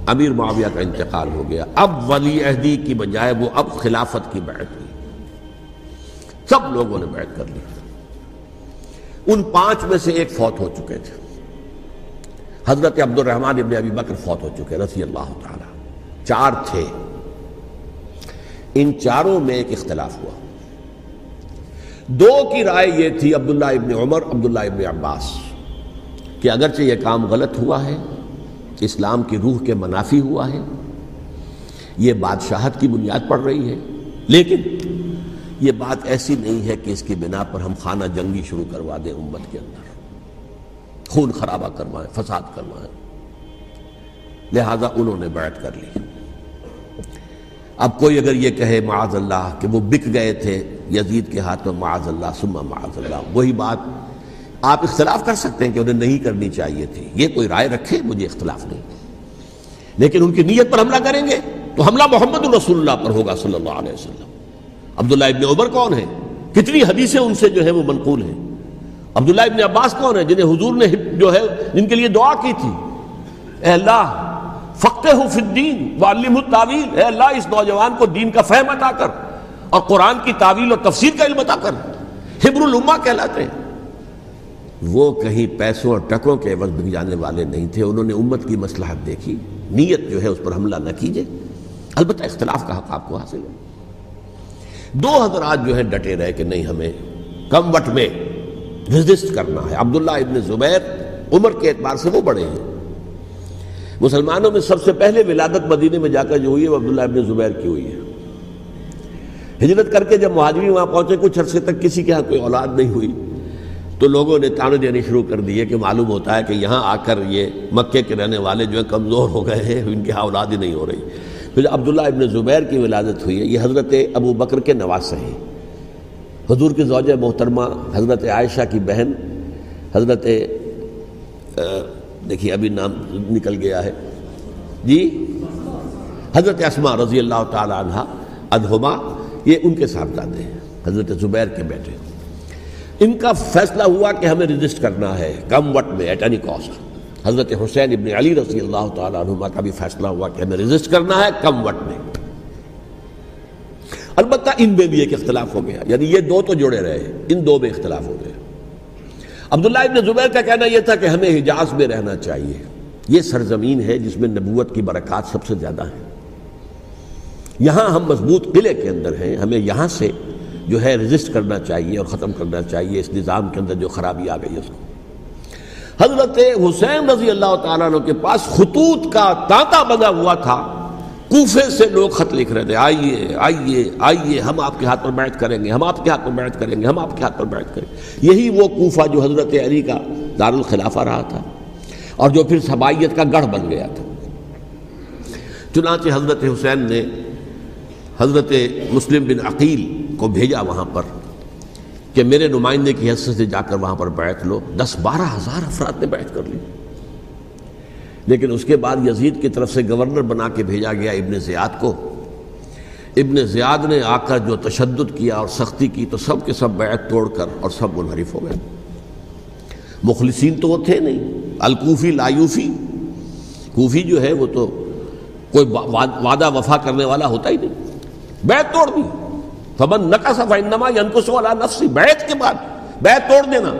امیر معاویہ کا انتقال ہو گیا، اب ولی عہدی کی بجائے وہ اب خلافت کی بیعت ہوئی۔ سب لوگوں نے بیعت کر لی۔ ان پانچ میں سے ایک فوت ہو چکے تھے۔ حضرت عبد الرحمن ابن ابی بکر فوت ہو چکے، رضی اللہ تعالی۔ چار تھے۔ ان چاروں میں ایک اختلاف ہوا۔ دو کی رائے یہ تھی عبداللہ ابن عمر، عبداللہ ابن عباس، کہ اگرچہ یہ کام غلط ہوا ہے، اسلام کی روح کے منافی ہوا ہے، یہ بادشاہت کی بنیاد پڑ رہی ہے، لیکن یہ بات ایسی نہیں ہے کہ اس کی بنا پر ہم خانہ جنگی شروع کروا دیں امت کے اندر۔ خون خرابہ کروائیں، فساد کروائیں۔ لہذا انہوں نے بیعت کر لی۔ اب کوئی اگر یہ کہے معاذ اللہ کہ وہ بک گئے تھے یزید کے ہاتھ میں معاذ اللہ سما معاذ اللہ، وہی بات آپ اختلاف کر سکتے ہیں کہ انہیں نہیں کرنی چاہیے تھی۔ یہ کوئی رائے رکھے، مجھے اختلاف نہیں۔ لیکن ان کی نیت پر حملہ کریں گے تو حملہ محمد الرسول اللہ پر ہوگا صلی اللہ علیہ وسلم۔ عبداللہ ابن عمر کون ہے کتنی حدیثیں ان سے جو ہے وہ منقول ہیں۔ عبداللہ ابن عباس کون ہے جنہیں حضور نے جو ہے، جن کے لیے دعا کی تھی۔ اے اللہ فقہ فی الدین وعلم التاویل۔ اے اللہ، اس نوجوان کو دین کا فہم عطا کر اور قرآن کی تعویل اور تفسیر کا علم عطا کر۔ حبر الما کہلاتے ہیں۔ وہ کہیں پیسوں اور ٹکوں کے عوض بک جانے والے نہیں تھے، انہوں نے امت کی مصلحت دیکھی۔ نیت جو ہے، اس پر حملہ نہ کیجیے البتہ اختلاف کا حق آپ کو حاصل ہے۔ دو حضرات جو ہے ڈٹے رہے کہ نہیں، ہمیں کم وٹ میں رجسٹ کرنا ہے۔ عبداللہ ابن زبیر، عمر کے اعتبار سے وہ بڑے ہیں۔ مسلمانوں میں سب سے پہلے ولادت مدینے میں جا کر جو ہوئی ہے وہ عبداللہ ابن زبیر کی ہوئی ہے۔ ہجرت کر کے جب مہاجری وہاں پہنچے، کچھ عرصے تک کسی کے ہاں کوئی اولاد نہیں ہوئی۔ تو لوگوں نے تانے دینے یعنی شروع کر دیے کہ معلوم ہوتا ہے کہ یہاں آ کر یہ مکے کے رہنے والے جو ہیں کمزور ہو گئے ہیں، ان کی ہاں اولاد ہی نہیں ہو رہی۔ پھر عبداللہ ابن زبیر کی ولادت ہوئی ہے، یہ حضرت ابو بکر کے نواز ہیں۔ حضور کی زوجہ محترمہ حضرت عائشہ کی بہن، حضرت دیکھیے ابھی نام نکل گیا ہے۔ جی؟ حضرت اسما رضی اللہ تعالی عنہ ادہما یہ ان کے صاحبزادے ہیں۔ حضرت زبیر کے بیٹے۔ ان کا فیصلہ ہوا کہ ہمیں رجسٹ کرنا ہے come what may at any cost حضرت حسین ابن علی رضی اللہ تعالیٰ عنہ کا بھی فیصلہ ہوا کہ ہمیں رجسٹ کرنا ہے کم وٹ میں۔ البتہ ان میں بھی ایک اختلاف ہو گیا۔ یعنی یہ دو تو جڑے رہے، ان دو میں اختلاف ہو گیا۔ عبداللہ ابن زبیر کا کہنا یہ تھا کہ ہمیں حجاز میں رہنا چاہیے۔ یہ سرزمین ہے جس میں نبوت کی برکات سب سے زیادہ ہیں یہاں ہم مضبوط قلعے کے اندر ہیں، ہمیں یہاں سے جو ہے رجسٹ کرنا چاہیے اور ختم کرنا چاہیے اس نظام کے اندر جو خرابی آ گئی ہے اس کو۔ حضرت حسین رضی اللہ تعالیٰ عنہ کے پاس خطوط کا تانتا بنا ہوا تھا۔ کوفے سے لوگ خط لکھ رہے تھے، آئیے آئیے آئیے، ہم آپ کے ہاتھ پر بیٹھ کریں گے، ہم آپ کے ہاتھ پر بیٹھ کریں گے، ہم آپ کے ہاتھ پر بیٹھ کریں گے۔ یہی وہ کوفہ جو حضرت علی کا دارالخلافہ رہا تھا۔ اور جو پھر سبائیت کا گڑھ بن گیا تھا۔ چنانچہ حضرت حسین نے حضرت مسلم بن عقیل کو بھیجا وہاں پر کہ میرے نمائندے کی حیثیت سے جا کر وہاں پر بیٹھ لو۔ دس بارہ ہزار افراد نے بیٹھ کر لی۔ لیکن اس کے بعد یزید کی طرف سے گورنر بنا کے بھیجا گیا ابن زیاد کو۔ ابن زیاد نے آ کر جو تشدد کیا اور سختی کی تو سب کے سب بیعت توڑ کر اور سب منحرف ہو گئے۔ مخلصین تو وہ تھے نہیں۔ الکوفی لایوفی۔ کوفی جو ہے وہ تو کوئی وعدہ وفا کرنے والا ہوتا ہی نہیں۔ بیعت توڑ دی۔ فمن نقا صفا انما ینکس والا نفسی۔ بیعت کے بعد بیعت توڑ دینا۔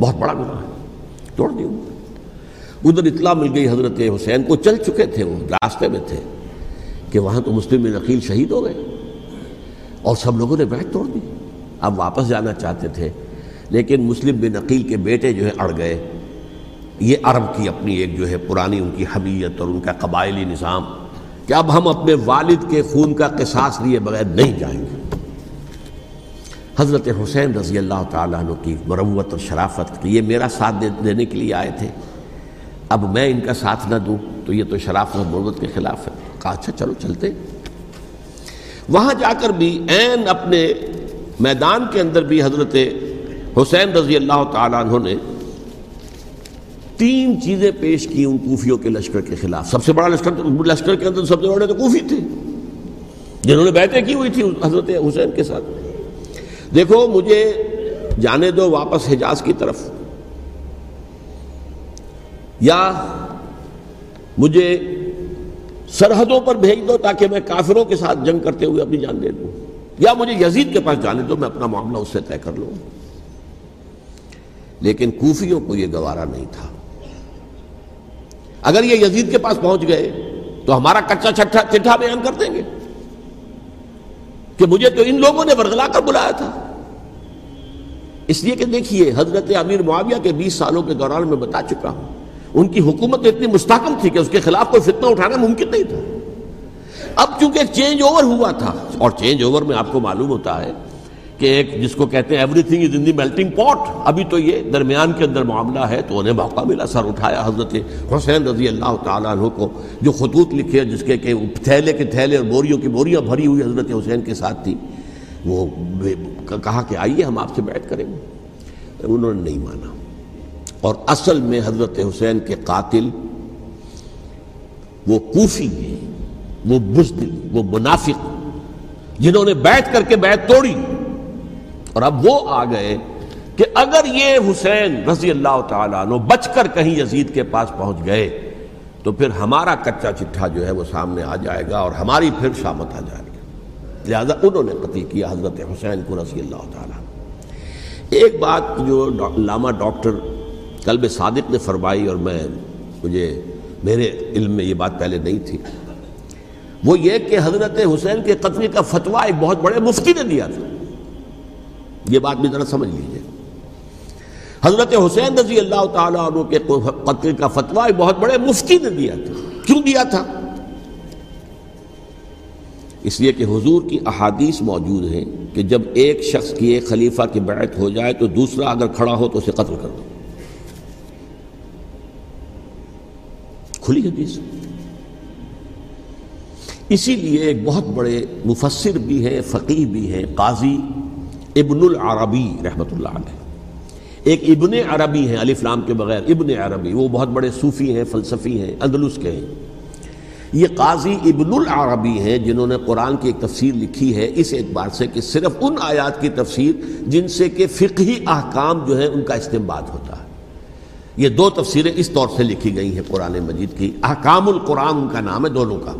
بہت بڑا گناہ ہے۔ توڑ دی ادھر اطلاع مل گئی حضرت حسین کو، چل چکے تھے وہ، راستے میں تھے کہ وہاں تو مسلم بن عقیل شہید ہو گئے اور سب لوگوں نے بیٹھ توڑ دی۔ اب واپس جانا چاہتے تھے، لیکن مسلم بن عقیل کے بیٹے جو ہے اڑ گئے۔ یہ عرب کی اپنی ایک جو ہے پرانی ان کی حمیت اور ان کا قبائلی نظام کہ اب ہم اپنے والد کے خون کا قصاص لیے بغیر نہیں جائیں گے۔ حضرت حسین رضی اللہ تعالیٰ عنہ کی مروت اور شرافت یہ میرا ساتھ دینے کے لیے آئے تھے۔ اب میں ان کا ساتھ نہ دوں تو یہ تو شرافت اور مربت کے خلاف ہے۔ کہا اچھا چلو، چلتے۔ وہاں جا کر بھی عین اپنے میدان کے اندر بھی حضرت حسین رضی اللہ تعالیٰ عنہ نے تین چیزیں پیش کی ان کوفیوں کے لشکر کے خلاف۔ سب سے بڑا لشکر لشکر کے اندر سب سے بڑے تو کوفی تھے۔ جنہوں نے بیعتیں کی ہوئی تھی حضرت حسین کے ساتھ۔ دیکھو، مجھے جانے دو واپس حجاز کی طرف۔ یا مجھے سرحدوں پر بھیج دو تاکہ میں کافروں کے ساتھ جنگ کرتے ہوئے اپنی جان دے دوں۔ یا مجھے یزید کے پاس جانے دو، میں اپنا معاملہ اس سے طے کر لوں۔ لیکن کوفیوں کو یہ گوارا نہیں تھا۔ اگر یہ یزید کے پاس پہنچ گئے تو ہمارا کچا چھٹا چٹھا بیان کر دیں گے کہ مجھے تو ان لوگوں نے برگلا کر بلایا تھا۔ اس لیے کہ دیکھیے، حضرت امیر معاویہ کے بیس سالوں کے دوران میں بتا چکا ہوں۔ ان کی حکومت اتنی مستحکم تھی کہ اس کے خلاف کوئی فتنہ اٹھانا ممکن نہیں تھا۔ اب چونکہ چینج اوور ہوا تھا، اور چینج اوور میں آپ کو معلوم ہوتا ہے کہ ایک جس کو کہتے ہیں everything is in the melting pot ابھی تو یہ درمیان کے اندر معاملہ ہے۔ تو انہیں موقع ملا سر اٹھایا حضرت حسین رضی اللہ تعالیٰ عنہ کو، جو خطوط لکھے جس کے کہ تھیلے کے تھیلے اور بوریوں کی بوریاں بھری ہوئی حضرت حسین کے ساتھ تھی۔ وہ کہا کہ آئیے ہم آپ سے بیعت کریں۔ گے انہوں نے نہیں مانا۔ اور اصل میں حضرت حسین کے قاتل وہ کوفی ہیں، وہ بزدل، وہ منافق جنہوں نے بیٹھ کر کے بیعت توڑی۔ اور اب وہ آ گئے کہ اگر یہ حسین رضی اللہ تعالیٰ عنہ بچ کر کہیں یزید کے پاس پہنچ گئے، تو پھر ہمارا کچا چٹھا جو ہے وہ سامنے آ جائے گا اور ہماری پھر شامت آ جائے گی۔ لہذا انہوں نے قتل کیا حضرت حسین کو رضی اللہ تعالیٰ ایک بات جو علامہ ڈاکٹر قلب صادق نے فرمائی اور میں مجھے میرے علم میں یہ بات پہلے نہیں تھی۔ وہ یہ کہ حضرت حسین کے قتل کا فتویٰ ایک بہت بڑے مفتی نے دیا تھا۔ یہ بات بھی ذرا سمجھ لیجیے حضرت حسین رضی اللہ تعالیٰ عنہ کے قتل کا فتویٰ ایک بہت بڑے مفتی نے دیا تھا۔ کیوں دیا تھا؟ اس لیے کہ حضور کی احادیث موجود ہیں کہ جب ایک شخص کی ایک خلیفہ کی بیعت ہو جائے تو دوسرا اگر کھڑا ہو تو اسے قتل کر دو۔ کھلی حدیث اسی لیے ایک بہت بڑے مفسر بھی ہیں فقیر بھی ہیں، قاضی ابن العربی رحمۃ اللہ علیہ۔ ایک ابن عربی ہیں علی فلام کے بغیر، ابن عربی۔ وہ بہت بڑے صوفی ہیں، فلسفی ہیں، اندلس کے ہیں۔ یہ قاضی ابن العربی ہیں جنہوں نے قرآن کی ایک تفسیر لکھی ہے۔ اس اعتبار سے کہ صرف ان آیات کی تفسیر جن سے کہ فقہی احکام جو ہیں ان کا استعمال ہوتا ہے۔ یہ دو تفسیریں اس طور سے لکھی گئی ہیں قرآن مجید کی۔ احکام القرآن ان کا نام ہے، دونوں کا۔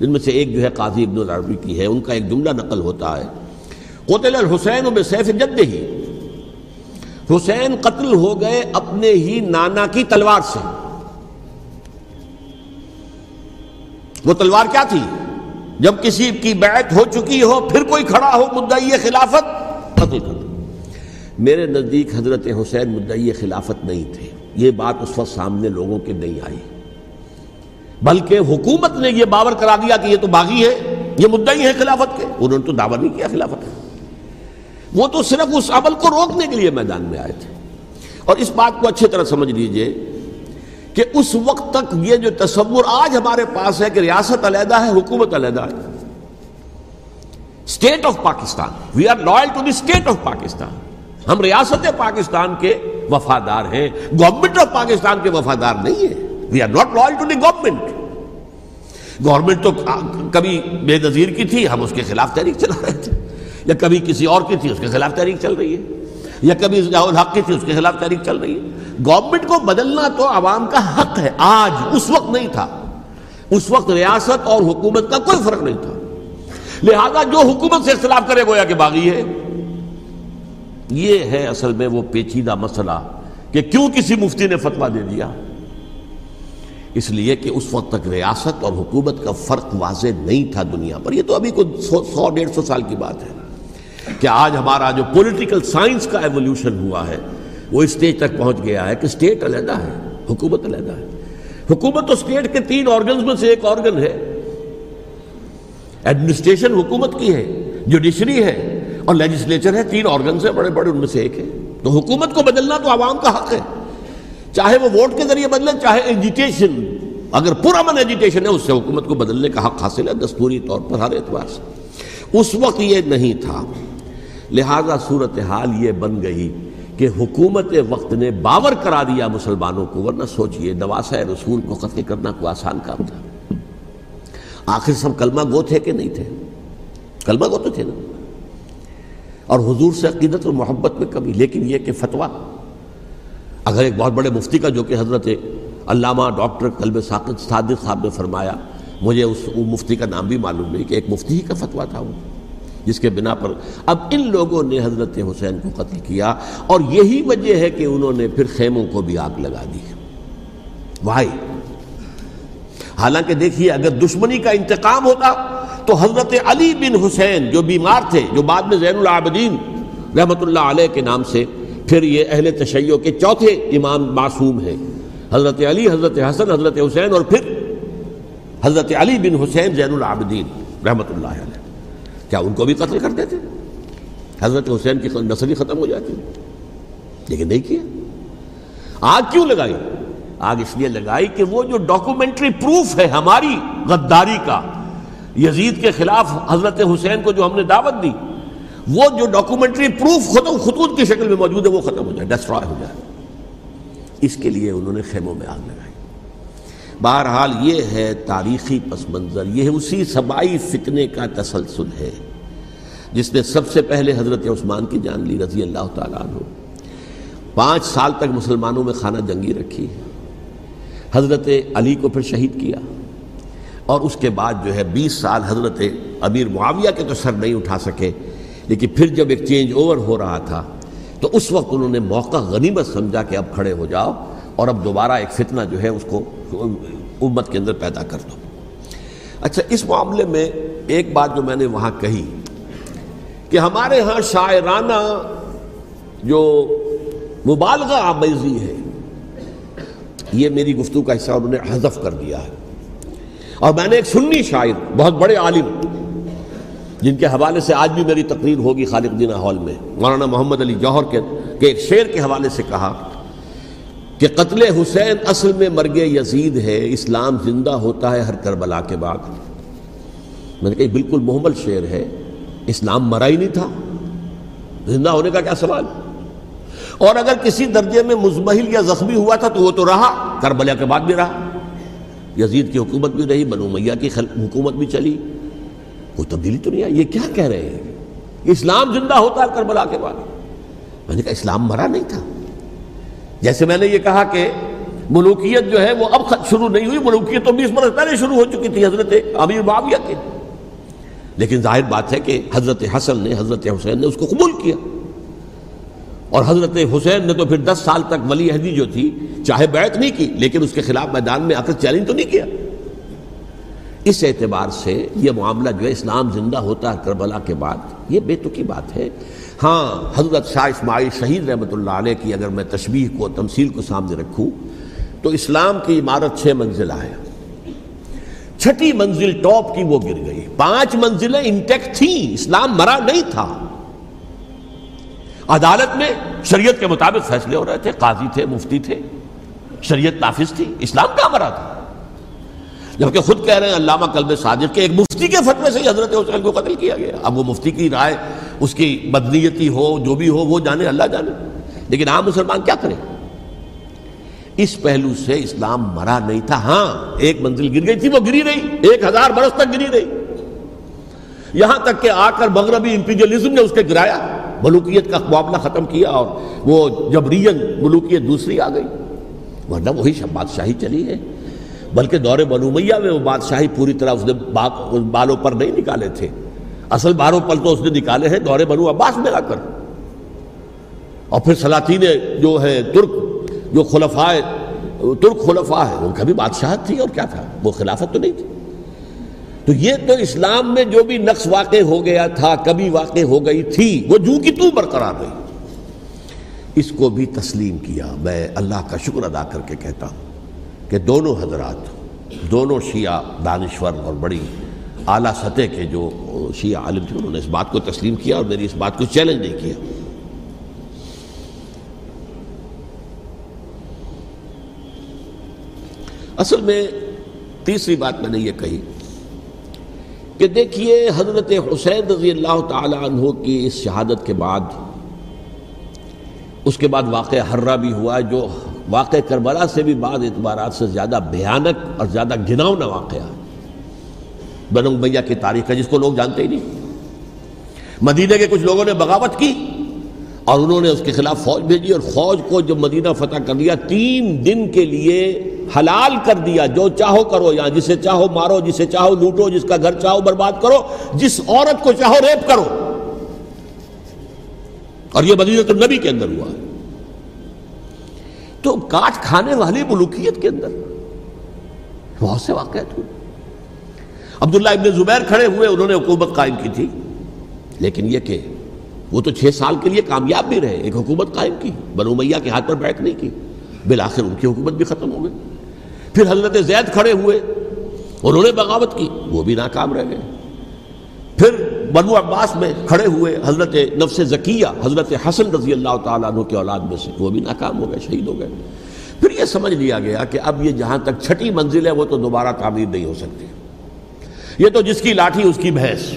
جن میں سے ایک جو ہے قاضی ابن العربی کی ہے، ان کا ایک جملہ نقل ہوتا ہے۔ قتل الحسین بسیف جد ہی۔ حسین قتل ہو گئے اپنے ہی نانا کی تلوار سے۔ وہ تلوار کیا تھی؟ جب کسی کی بیعت ہو چکی ہو، پھر کوئی کھڑا ہو مدعی خلافت؟ قتل کر میرے نزدیک حضرت حسین مدعی خلافت نہیں تھے۔ یہ بات اس وقت سامنے لوگوں کے نہیں آئی۔ بلکہ حکومت نے یہ باور کرا دیا کہ یہ تو باغی ہے، یہ مدعی ہے خلافت کے۔ انہوں نے تو دعویٰ نہیں کیا خلافت وہ تو صرف اس عمل کو روکنے کے لیے میدان میں آئے تھے۔ اور اس بات کو اچھی طرح سمجھ لیجیے کہ اس وقت تک یہ جو تصور آج ہمارے پاس ہے کہ ریاست علیحدہ ہے، حکومت علیحدہ ہے۔ State of Pakistan we are loyal to the state of Pakistan ہم ریاست پاکستان کے وفادار ہیں۔ گورنمنٹ آف پاکستان کے وفادار نہیں ہے we are not loyal to the government government تو کبھی بے نظیر کی تھی، ہم اس کے خلاف تحریک چلا رہے تھے۔ یا کبھی کسی اور کی تھی، اس کے خلاف تحریک چل رہی ہے۔ یا کبھی الحق کی تھی، اس کے خلاف تحریک چل رہی ہے۔ گورنمنٹ کو بدلنا تو عوام کا حق ہے۔ آج اس وقت نہیں تھا۔ اس وقت ریاست اور حکومت کا کوئی فرق نہیں تھا۔ لہذا جو حکومت سے اختلاف کرے، گویا کہ باغی ہے۔ یہ ہے اصل میں وہ پیچیدہ مسئلہ کہ کیوں کسی مفتی نے فتوا دے دیا؟ اس لیے کہ اس وقت تک ریاست اور حکومت کا فرق واضح نہیں تھا دنیا پر۔ یہ تو ابھی کوئی سو ڈیڑھ سو سال کی بات ہے کہ آج ہمارا جو پولیٹیکل سائنس کا ایولیوشن ہوا ہے، وہ اسٹیج تک پہنچ گیا ہے کہ اسٹیٹ علیحدہ ہے، حکومت علیحدہ ہے۔ حکومت تو اسٹیٹ کے تین آرگنز میں سے ایک آرگن ہے۔ ایڈمنسٹریشن حکومت کی ہے جوڈیشری ہے۔ اور لیجسلیچر ہے، تین آرگنز ہیں، بڑے بڑے، ان میں سے ایک ہے۔ تو حکومت کو بدلنا تو عوام کا حق ہے۔ چاہے وہ ووٹ کے ذریعے بدلے، چاہے ایجیٹیشن اگر پورا من ایجیٹیشن ہے، اس سے حکومت کو بدلنے کا حق حاصل ہے، دستوری طور پر، ہر اعتبار سے۔ اس وقت یہ نہیں تھا۔ لہذا صورتحال یہ بن گئی کہ حکومت وقت نے باور کرا دیا مسلمانوں کو، ورنہ سوچئے نواسہ رسول کو قتل کرنا کوئی آسان کام تھا۔ آخر سب کلمہ گو تھے کہ نہیں تھے؟ کلمہ گو تو تھے نا۔ اور حضور سے عقیدت اور محبت میں کبھی لیکن یہ کہ فتویٰ۔ اگر ایک بہت بڑے مفتی کا، جو کہ حضرت علامہ ڈاکٹر قلب صادق صاحب نے فرمایا، مجھے اس مفتی کا نام بھی معلوم نہیں کہ ایک مفتی ہی کا فتویٰ تھا وہ، جس کے بنا پر اب ان لوگوں نے حضرت حسین کو قتل کیا، اور یہی وجہ ہے کہ انہوں نے پھر خیموں کو بھی آگ لگا دی۔ وائی حالانکہ دیکھیے، اگر دشمنی کا انتقام ہوتا تو حضرت علی بن حسین جو بیمار تھے، جو بعد میں زین العابدین رحمت اللہ علیہ کے نام سے، پھر یہ اہل تشیع کے چوتھے امام معصوم ہیں۔ حضرت علی، حضرت حسن، حضرت حسین اور پھر حضرت علی بن حسین زین العابدین رحمت اللہ علیہ۔ کیا ان کو بھی قتل کر دیتے؟ حضرت حسین کی نسلی ختم ہو جاتی۔ لیکن نہیں کیا۔ آگ کیوں لگائی؟ آگ اس لیے لگائی کہ وہ جو ڈاکومنٹری پروف ہے ہماری غداری کا یزید کے خلاف حضرت حسین کو جو ہم نے دعوت دی، وہ جو ڈاکومنٹری پروف ختم خطوط کی شکل میں موجود ہے، وہ ختم ہو جائے ڈسٹرائے ہو جائے۔ اس کے لیے انہوں نے خیموں میں آگ لگائی۔ بہرحال یہ ہے تاریخی پس منظر، یہ اسی سبائی فتنے کا تسلسل ہے، جس نے سب سے پہلے حضرت عثمان کی جان لی، رضی اللہ تعالیٰ عنہ۔ پانچ سال تک مسلمانوں میں خانہ جنگی رکھی۔ حضرت علی کو پھر شہید کیا۔ اور اس کے بعد جو ہے بیس سال حضرت امیر معاویہ کے تو سر نہیں اٹھا سکے۔ لیکن پھر جب ایک چینج اوور ہو رہا تھا، تو اس وقت انہوں نے موقع غنیمت سمجھا کہ اب کھڑے ہو جاؤ اور اب دوبارہ ایک فتنہ جو ہے اس کو امت کے اندر پیدا کر دو۔ اچھا اس معاملے میں ایک بات جو میں نے وہاں کہی کہ ہمارے ہاں شاعرانہ جو مبالغہ آمیزی ہے، یہ میری گفتگو کا حصہ انہوں نے حذف کر دیا ہے۔ اور میں نے ایک سنی شاعر، بہت بڑے عالم، جن کے حوالے سے آج بھی میری تقریر ہوگی خالق دینا ہال میں۔ مولانا محمد علی جوہر کے ایک شعر کے حوالے سے کہا کہ قتل حسین اصل میں مرگ یزید ہے، اسلام زندہ ہوتا ہے ہر کربلا کے بعد میں نے کہا بالکل محمل شعر ہے، اسلام مرا ہی نہیں تھا۔ زندہ ہونے کا کیا سوال؟ اور اگر کسی درجے میں مزمحل یا زخمی ہوا تھا تو وہ تو رہا، کربلا کے بعد بھی رہا۔ یزید کی حکومت بھی رہی، بنو میاں کی حکومت بھی چلی۔ کوئی تبدیلی تو نہیں آئی؟ یہ کیا کہہ رہے ہیں؟ اسلام زندہ ہوتا ہے کربلا کے بعد۔ میں نے کہا اسلام مرا نہیں تھا۔ جیسے میں نے یہ کہا کہ ملوکیت جو ہے وہ اب شروع نہیں ہوئی۔ ملوکیت تو بیس برس پہلے شروع ہو چکی تھی حضرت امیر معاویہ کے۔ لیکن ظاہر بات ہے کہ حضرت حسن نے، حضرت حسین نے اس کو قبول کیا۔ اور حضرت حسین نے تو پھر دس سال تک ولی عہدی جو تھی، چاہے بیعت نہیں کی، لیکن اس کے خلاف میدان میں آ کر چیلنج تو نہیں کیا۔ اس اعتبار سے یہ معاملہ جو ہے، اسلام زندہ ہوتا ہے کربلا کے بعد، یہ بے تکی بات ہے۔ ہاں حضرت شاہ اسماعیل شہید رحمۃ اللہ علیہ کی اگر میں تشبیح کو، تمثیل کو سامنے رکھوں، تو اسلام کی عمارت چھ منزل ہے چھٹی منزل ٹاپ کی وہ گر گئی۔ پانچ منزلیں انٹیکٹ تھیں، اسلام مرا نہیں تھا۔ عدالت میں شریعت کے مطابق فیصلے ہو رہے تھے، قاضی تھے، مفتی تھے۔ شریعت نافذ تھی، اسلام کیا مرا تھا۔ جبکہ خود کہہ رہے ہیں، علامہ قلب صادق کے ایک مفتی کے فتوے سے حضرت حسین کو قتل کیا گیا۔ اب وہ مفتی کی رائے، اس کی بدنیتی ہو، جو بھی ہو، وہ جانے، اللہ جانے۔ لیکن عام مسلمان کیا کریں؟ اس پہلو سے اسلام مرا نہیں تھا۔ ہاں ایک منزل گر گئی تھی، وہ گری رہی۔ ایک ہزار برس تک گری رہی۔ یہاں تک کہ آ کر مغربی امپیجلزم نے اس کے گرایا۔ ملوکیت کا معاملہ ختم کیا اور وہ جبرین ملوکیت دوسری آ گئی۔ ورنہ وہی بادشاہی چلی ہے۔ بلکہ دور بنومیہ میں وہ بادشاہی پوری طرح اس نے بالوں پر نہیں نکالے تھے۔ اصل باروں پل تو اس نے نکالے ہیں دور بنو عباس میں آ کر۔ اور پھر سلاطین جو ہے ترک، جو خلفاء ترک خلفاء ہے ان کا بھی بادشاہت تھی اور کیا تھا؟ وہ خلافت تو نہیں تھی۔ تو یہ تو اسلام میں جو بھی نقص واقع ہو گیا تھا، کبھی واقع ہو گئی تھی، وہ جو کی تو برقرار رہی۔ اس کو بھی تسلیم کیا۔ میں اللہ کا شکر ادا کر کے کہتا ہوں کہ دونوں حضرات، دونوں شیعہ دانشور اور بڑی اعلیٰ سطح کے جو شیعہ عالم تھے، انہوں نے اس بات کو تسلیم کیا اور میری اس بات کو چیلنج نہیں کیا۔ اصل میں تیسری بات میں نے یہ کہی کہ دیکھیے حضرت حسین رضی اللہ تعالی عنہ کی اس شہادت کے بعد، اس کے بعد واقع حرہ بھی ہوا جو واقع کربلا سے بھی بعض اعتبارات سے زیادہ بھیانک اور زیادہ گناؤنا واقعہ ہے۔ بنگ بھیا کی تاریخ ہے، جس کو لوگ جانتے ہی نہیں۔ مدینہ کے کچھ لوگوں نے بغاوت کی اور انہوں نے اس کے خلاف فوج بھیجی اور فوج کو جب مدینہ فتح کر دیا، تین دن کے لیے حلال کر دیا، جو چاہو کرو، یہاں جسے چاہو مارو، جسے چاہو لوٹو، جس کا گھر چاہو برباد کرو، جس عورت کو چاہو ریپ کرو۔ اور یہ مدینہ النبی کے اندر ہوا۔ تو کاٹ کھانے والی ملوکیت کے اندر بہت سے واقعات ہوئے۔ عبداللہ ابن زبیر کھڑے ہوئے، انہوں نے حکومت قائم کی تھی۔ لیکن یہ کہ وہ تو چھ سال کے لیے کامیاب بھی رہے، ایک حکومت قائم کی، بنو میاں کے ہاتھ پر بیٹھ نہیں کی، بالآخر ان کی حکومت بھی ختم ہو گئی۔ پھر حضرت زید کھڑے ہوئے، انہوں نے بغاوت کی، وہ بھی ناکام رہ گئے۔ پھر بنو عباس میں کھڑے ہوئے حضرت نفس ذکیہ حضرت حسن رضی اللہ تعالیٰ عنہ کے اولاد میں سے، وہ بھی ناکام ہو گئے، شہید ہو گئے۔ پھر یہ سمجھ لیا گیا کہ اب یہ جہاں تک چھٹی منزل ہے، وہ تو دوبارہ تعمیر نہیں ہو سکتی۔ یہ تو جس کی لاٹھی، اس کی بھینس،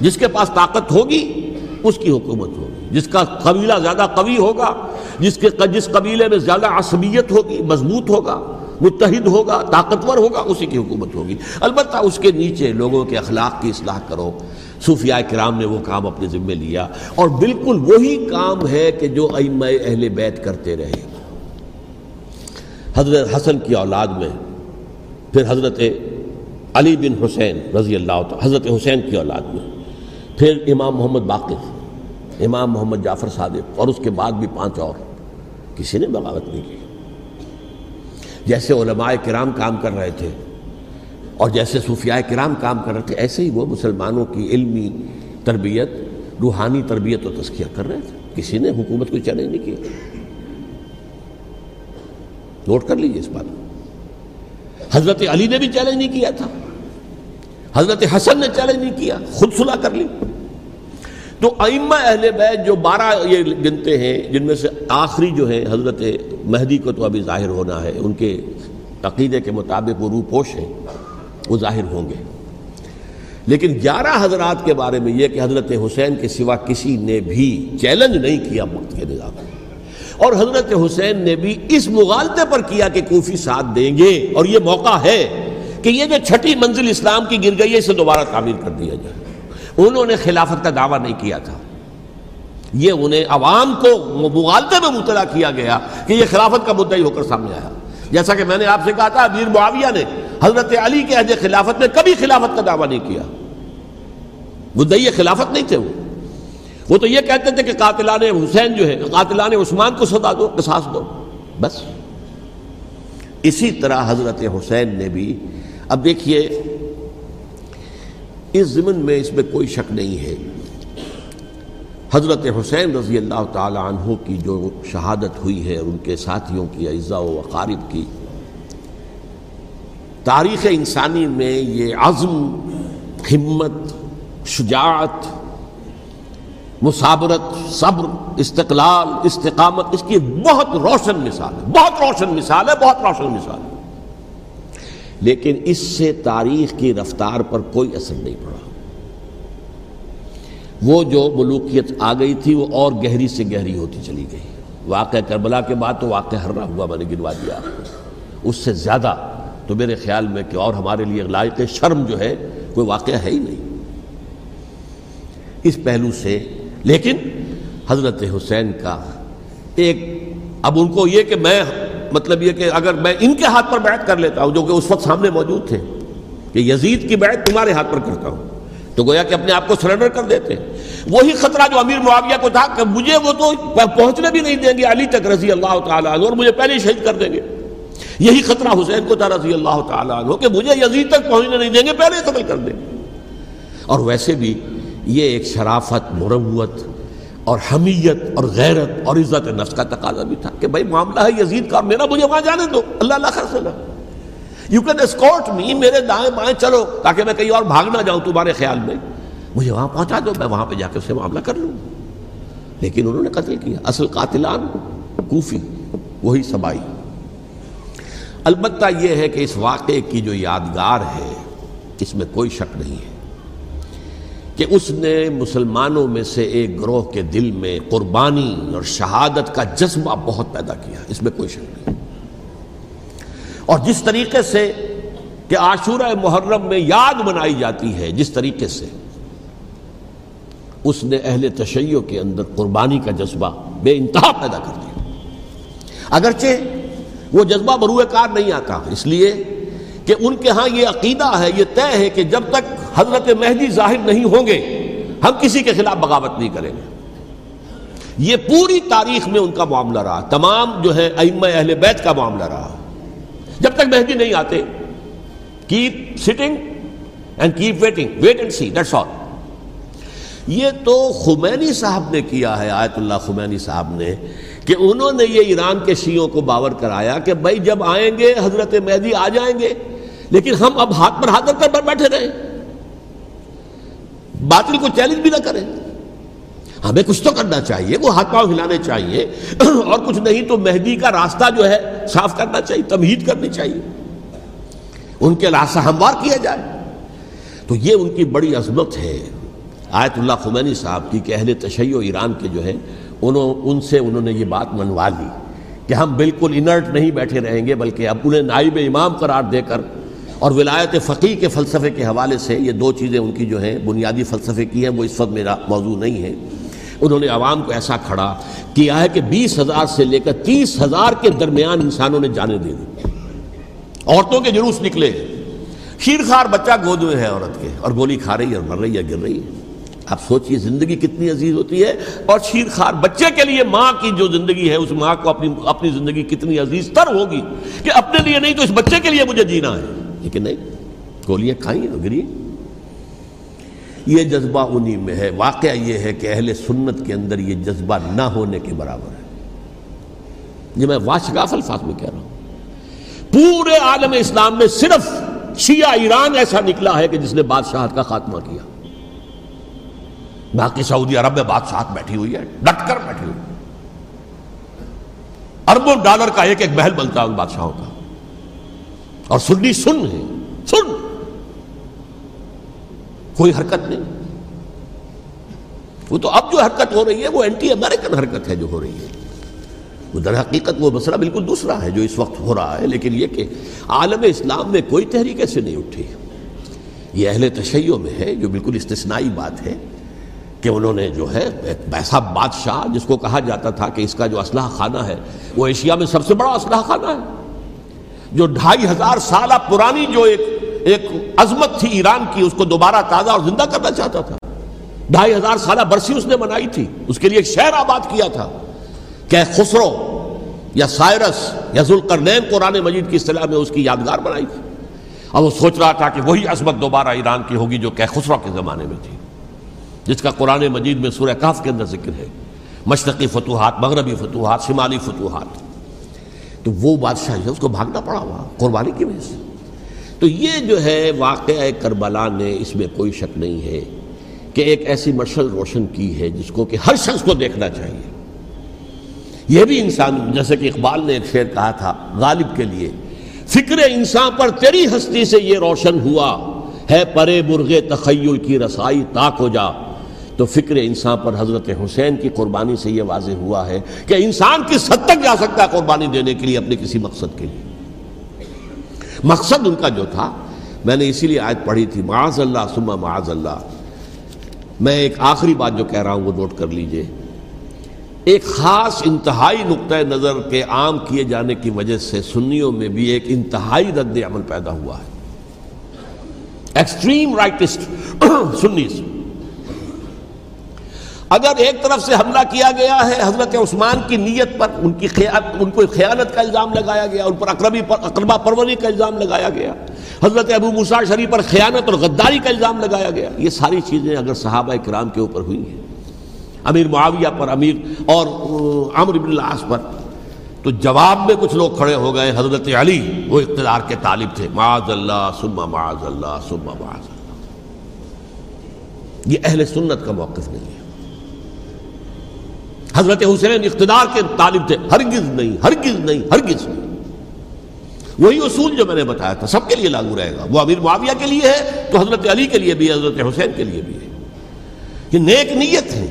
جس کے پاس طاقت ہوگی، اس کی حکومت ہوگی۔ جس کا قبیلہ زیادہ قوی ہوگا، جس کے جس قبیلے میں زیادہ عصبیت ہوگی، مضبوط ہوگا متحد ہوگا، طاقتور ہوگا، اسی کی حکومت ہوگی۔ البتہ اس کے نیچے لوگوں کے اخلاق کی اصلاح کرو۔ صوفیاء کرام نے وہ کام اپنے ذمے لیا۔ اور بالکل وہی کام ہے کہ جو ائمہ اہل بیت کرتے رہے۔ حضرت حسن کی اولاد میں، پھر حضرت علی بن حسین رضی اللہ تعالی حضرت حسین کی اولاد میں، پھر امام محمد باقر، امام محمد جعفر صادق، اور اس کے بعد بھی پانچ اور۔ کسی نے بغاوت نہیں کی۔ جیسے علماء کرام کام کر رہے تھے اور جیسے صوفیاء کرام کام کر رہے تھے، ایسے ہی وہ مسلمانوں کی علمی تربیت، روحانی تربیت و تذکیہ کر رہے تھے۔ کسی نے حکومت کو چیلنج نہیں کیا۔ نوٹ کر لیجیے اس بات حضرت علی نے بھی چیلنج نہیں کیا تھا۔ حضرت حسن نے چیلنج نہیں کیا۔ خود صلح کر لی۔ تو ائمہ اہل بیت جو بارہ یہ گنتے ہیں، جن میں سے آخری جو ہے حضرت مہدی کو تو ابھی ظاہر ہونا ہے، ان کے عقیدے کے مطابق وہ روح پوش ہیں، وہ ظاہر ہوں گے۔ لیکن گیارہ حضرات کے بارے میں یہ کہ حضرت حسین کے سوا کسی نے بھی چیلنج نہیں کیا وقت کے نظام اور حضرت حسین نے بھی اس مغالطے پر کیا کہ کوفی ساتھ دیں گے۔ اور یہ موقع ہے کہ یہ جو چھٹی منزل اسلام کی گر گئی ہے، اسے دوبارہ تعمیر کر دیا جائے۔ انہوں نے خلافت کا دعویٰ نہیں کیا تھا۔ یہ انہیں عوام کو مغالطے میں مطلع کیا گیا کہ یہ خلافت کا مدعی ہو کر سامنے آیا۔ جیسا کہ میں نے آپ سے کہا تھا، امیر معاویہ نے حضرت علی کے عہد خلافت میں کبھی خلافت کا دعویٰ نہیں کیا۔ مدعی خلافت نہیں تھے وہ۔ وہ تو یہ کہتے تھے کہ قاتلان حسین جو ہے قاتلان عثمان کو سدا دو، قصاص دو۔ بس۔ اسی طرح حضرت حسین نے بھی، اب دیکھیے اس ضمن میں اس میں کوئی شک نہیں ہے۔ حضرت حسین رضی اللہ تعالی عنہ کی جو شہادت ہوئی ہے ان کے ساتھیوں کی، اعزاء و اقارب کی، تاریخ انسانی میں یہ عزم، ہمت، شجاعت مسابرت صبر، استقلال، استقامت، اس کی بہت روشن مثال ہے۔ بہت روشن مثال ہے، بہت روشن مثال ہے۔ لیکن اس سے تاریخ کی رفتار پر کوئی اثر نہیں پڑا۔ وہ جو ملوکیت آ گئی تھی وہ اور گہری سے گہری ہوتی چلی گئی۔ واقع کربلا کے بعد تو واقع ہرا ہوا، میں نے گنوا دیا اس سے زیادہ تو میرے خیال میں کہ اور ہمارے لیے لائق شرم جو ہے، کوئی واقعہ ہے ہی نہیں۔ اس پہلو سے، لیکن حضرت حسین کا ایک، اب ان کو یہ کہ میں مطلب یہ کہ اگر میں ان کے ہاتھ پر بیعت کر لیتا ہوں جو کہ اس وقت سامنے موجود تھے کہ یزید کی بیعت تمہارے ہاتھ پر کرتا ہوں، تو گویا کہ اپنے آپ کو سرنڈر کر دیتے وہی خطرہ جو امیر معاویہ کو تھا کہ مجھے وہ تو پہنچنے بھی نہیں دیں گے علی تک رضی اللہ تعالیٰ عنہ، اور مجھے پہلے شہید کر دیں گے۔ یہی خطرہ حسین کو تھا رضی اللہ تعالیٰ عنہ کہ مجھے یزید تک پہنچنے نہیں دیں گے، پہلے قتل کر دیں۔ گے اور ویسے بھی یہ ایک شرافت مروت اور حمیت اور غیرت اور عزت نفس کا تقاضا بھی تھا کہ بھائی معاملہ ہے، یزید کا، میرا مجھے وہاں جانے دو۔ اللہ اللہ خرچ یو کین اسکورٹ می میرے دائیں بائیں چلو، تاکہ میں کہیں اور بھاگ نہ جاؤں تمہارے خیال میں۔ مجھے وہاں پہنچا دو، میں وہاں پہ جا کے اسے معاملہ کر لوں۔ لیکن انہوں نے قتل کیا، اصل قاتلان کوفی، وہی سبائی۔ البتہ یہ ہے کہ اس واقعے کی جو یادگار ہے، اس میں کوئی شک نہیں ہے۔ کہ اس نے مسلمانوں میں سے ایک گروہ کے دل میں قربانی اور شہادت کا جذبہ بہت پیدا کیا اس میں کوئی شک نہیں۔ اور جس طریقے سے کہ عاشورہ محرم میں یاد منائی جاتی ہے، جس طریقے سے اس نے اہل تشیع کے اندر قربانی کا جذبہ بے انتہا پیدا کر دیا۔ اگرچہ وہ جذبہ بروئے کار نہیں آتا، اس لیے کہ ان کے ہاں یہ عقیدہ ہے، یہ طے ہے کہ جب تک حضرت مہدی ظاہر نہیں ہوں گے، ہم کسی کے خلاف بغاوت نہیں کریں گے۔ یہ پوری تاریخ میں ان کا معاملہ رہا، تمام جو ہے ائمہ اہل بیت کا معاملہ رہا۔ جب تک مہدی نہیں آتے keep sitting and keep waiting wait and see that's all یہ تو خمینی صاحب نے کیا ہے، آیت اللہ خمینی صاحب نے، کہ انہوں نے یہ ایران کے شیعوں کو باور کرایا کہ بھائی جب آئیں گے، حضرت مہدی آ جائیں گے۔ لیکن ہم اب ہاتھ پر ہاتھ کر بیٹھے رہے باطل کو چیلنج بھی نہ کریں ہمیں کچھ تو کرنا چاہیے، وہ ہاتھ پاؤں ہلانے چاہیے۔ (clears throat) اور کچھ نہیں تو مہدی کا راستہ جو ہے صاف کرنا چاہیے، تمہید کرنی چاہیے۔ ان کے راستہ ہموار کیا جائے۔ تو یہ ان کی بڑی عظمت ہے۔ آیت اللہ خمینی صاحب کی کہ اہل تشیع ایران کے جو ہے انہوں، ان سے انہوں نے یہ بات منوا لی کہ ہم بالکل انرٹ نہیں بیٹھے رہیں گے، بلکہ اب انہیں نائب امام قرار دے کر اور ولایت فقی کے فلسفے کے حوالے سے یہ دو چیزیں ان کی جو ہیں، بنیادی فلسفے کی ہیں، وہ اس وقت میرا موضوع نہیں ہے۔ انہوں نے عوام کو ایسا کھڑا کیا ہے کہ بیس ہزار سے لے کر تیس ہزار کے درمیان انسانوں نے جانے دے دی۔ عورتوں کے جلوس نکلے۔ شیرخار بچہ گود میں ہے عورت کے، اور گولی کھا رہی ہے اور مر رہی ہے گر رہی ہے۔ آپ سوچئے زندگی کتنی عزیز ہوتی ہے۔ اور شیر خار بچے کے لیے ماں کی جو زندگی ہے، اس ماں کو اپنی اپنی زندگی کتنی عزیز تر ہوگی کہ اپنے لیے نہیں تو اس بچے کے لیے مجھے جینا ہے۔ لیکن نہیں، گولیاں کھائیں گری یہ جذبہ انہی میں ہے۔ واقعہ یہ ہے کہ اہل سنت کے اندر یہ جذبہ نہ ہونے کے برابر ہے۔ یہ میں واشگاف الفاظ میں کہہ رہا ہوں۔ پورے عالم اسلام میں صرف شیعہ ایران ایسا نکلا ہے کہ جس نے بادشاہت کا خاتمہ کیا۔ باقی سعودی عرب میں بادشاہت بیٹھی ہوئی ہے، ڈٹ کر بیٹھی ہوئی اربوں ڈالر کا ایک ایک محل بنتا ہے ان بادشاہوں کا۔ اور سنی سن ہے، سن۔ کوئی حرکت نہیں۔ وہ تو اب جو حرکت ہو رہی ہے، وہ اینٹی امریکن حرکت ہے جو ہو رہی ہے۔ وہ در حقیقت وہ مسئلہ بالکل دوسرا ہے جو اس وقت ہو رہا ہے، لیکن یہ کہ عالم اسلام میں کوئی تحریک ایسے نہیں اٹھی۔ یہ اہل تشیعوں میں ہے، جو بالکل استثنائی بات ہے کہ انہوں نے جو ہے ایسا بادشاہ جس کو کہا جاتا تھا کہ اس کا جو اسلحہ خانہ ہے، وہ ایشیا میں سب سے بڑا اسلحہ خانہ ہے۔ جو ڈھائی ہزار سالہ پرانی جو ایک ایک عظمت تھی ایران کی، اس کو دوبارہ تازہ اور زندہ کرنا چاہتا تھا۔ ڈھائی ہزار سالہ برسی اس نے منائی تھی۔ اس کے لیے ایک شہر آباد کیا تھا۔ کہ خسرو یا سائرس یا ذوالقرنین قرآن مجید کی اصطلاح میں اس کی یادگار بنائی تھی۔ اور وہ سوچ رہا تھا کہ وہی عظمت دوبارہ ایران کی ہوگی جو کہ خسرو کے زمانے میں تھی۔ جس کا قرآن مجید میں سورہ کاف کے اندر ذکر ہے۔ مشرقی فتوحات، مغربی فتوحات، شمالی فتوحات۔ تو وہ بادشاہ ہے اس کو بھاگنا پڑا ہوا قربانی کی وجہ سے۔ تو یہ جو ہے واقعہ کربلا نے اس میں کوئی شک نہیں ہے کہ ایک ایسی مشل روشن کی ہے جس کو کہ ہر شخص کو دیکھنا چاہیے۔ یہ بھی انسان، جیسے کہ اقبال نے ایک شعر کہا تھا، غالب کے لیے، فکر انسان پر تیری ہستی سے یہ روشن ہوا ہے، پرے مرغے تخیل کی رسائی تاک ہو جا۔ تو فکر انسان پر حضرت حسین کی قربانی سے یہ واضح ہوا ہے کہ انسان کس حد تک جا سکتا ہے قربانی دینے کے لیے اپنے کسی مقصد کے لیے؟ مقصد ان کا جو تھا، میں نے اسی لیے آیت پڑھی تھی، معاذ اللہ سما معاذ اللہ۔ میں ایک آخری بات جو کہہ رہا ہوں وہ نوٹ کر لیجیے۔ ایک خاص انتہائی نقطۂ نظر کے عام کیے جانے کی وجہ سے سنیوں میں بھی ایک انتہائی رد عمل پیدا ہوا ہے۔ Extreme rightist (coughs) سنیز۔ اگر ایک طرف سے حملہ کیا گیا ہے، حضرت عثمان کی نیت پر، ان کی ان کو خیانت کا الزام لگایا گیا، ان پر اقربی پر، اقربا پروری کا الزام لگایا گیا۔ حضرت ابو مسا شریف پر خیانت اور غداری کا الزام لگایا گیا۔ یہ ساری چیزیں اگر صحابہ کرام کے اوپر ہوئی ہیں، امیر معاویہ پر، امیر اور عمر بن العاص پر، تو جواب میں کچھ لوگ کھڑے ہو گئے۔ حضرت علی، وہ اقتدار کے طالب تھے۔ معاذ اللہ سما معاذ اللہ سما معاذ اللہ۔ یہ اہل سنت کا موقف نہیں ہے۔ حضرت حسین اقتدار کے طالب تھے، ہرگز نہیں ہرگز نہیں ہرگز نہیں۔ وہی اصول جو میں نے بتایا تھا، سب کے لیے لاگو رہے گا۔ وہ امیر معاویہ کے لیے ہے، تو حضرت علی کے لیے بھی ہے، حضرت حسین کے لیے بھی ہے۔ یہ نیک نیت ہے۔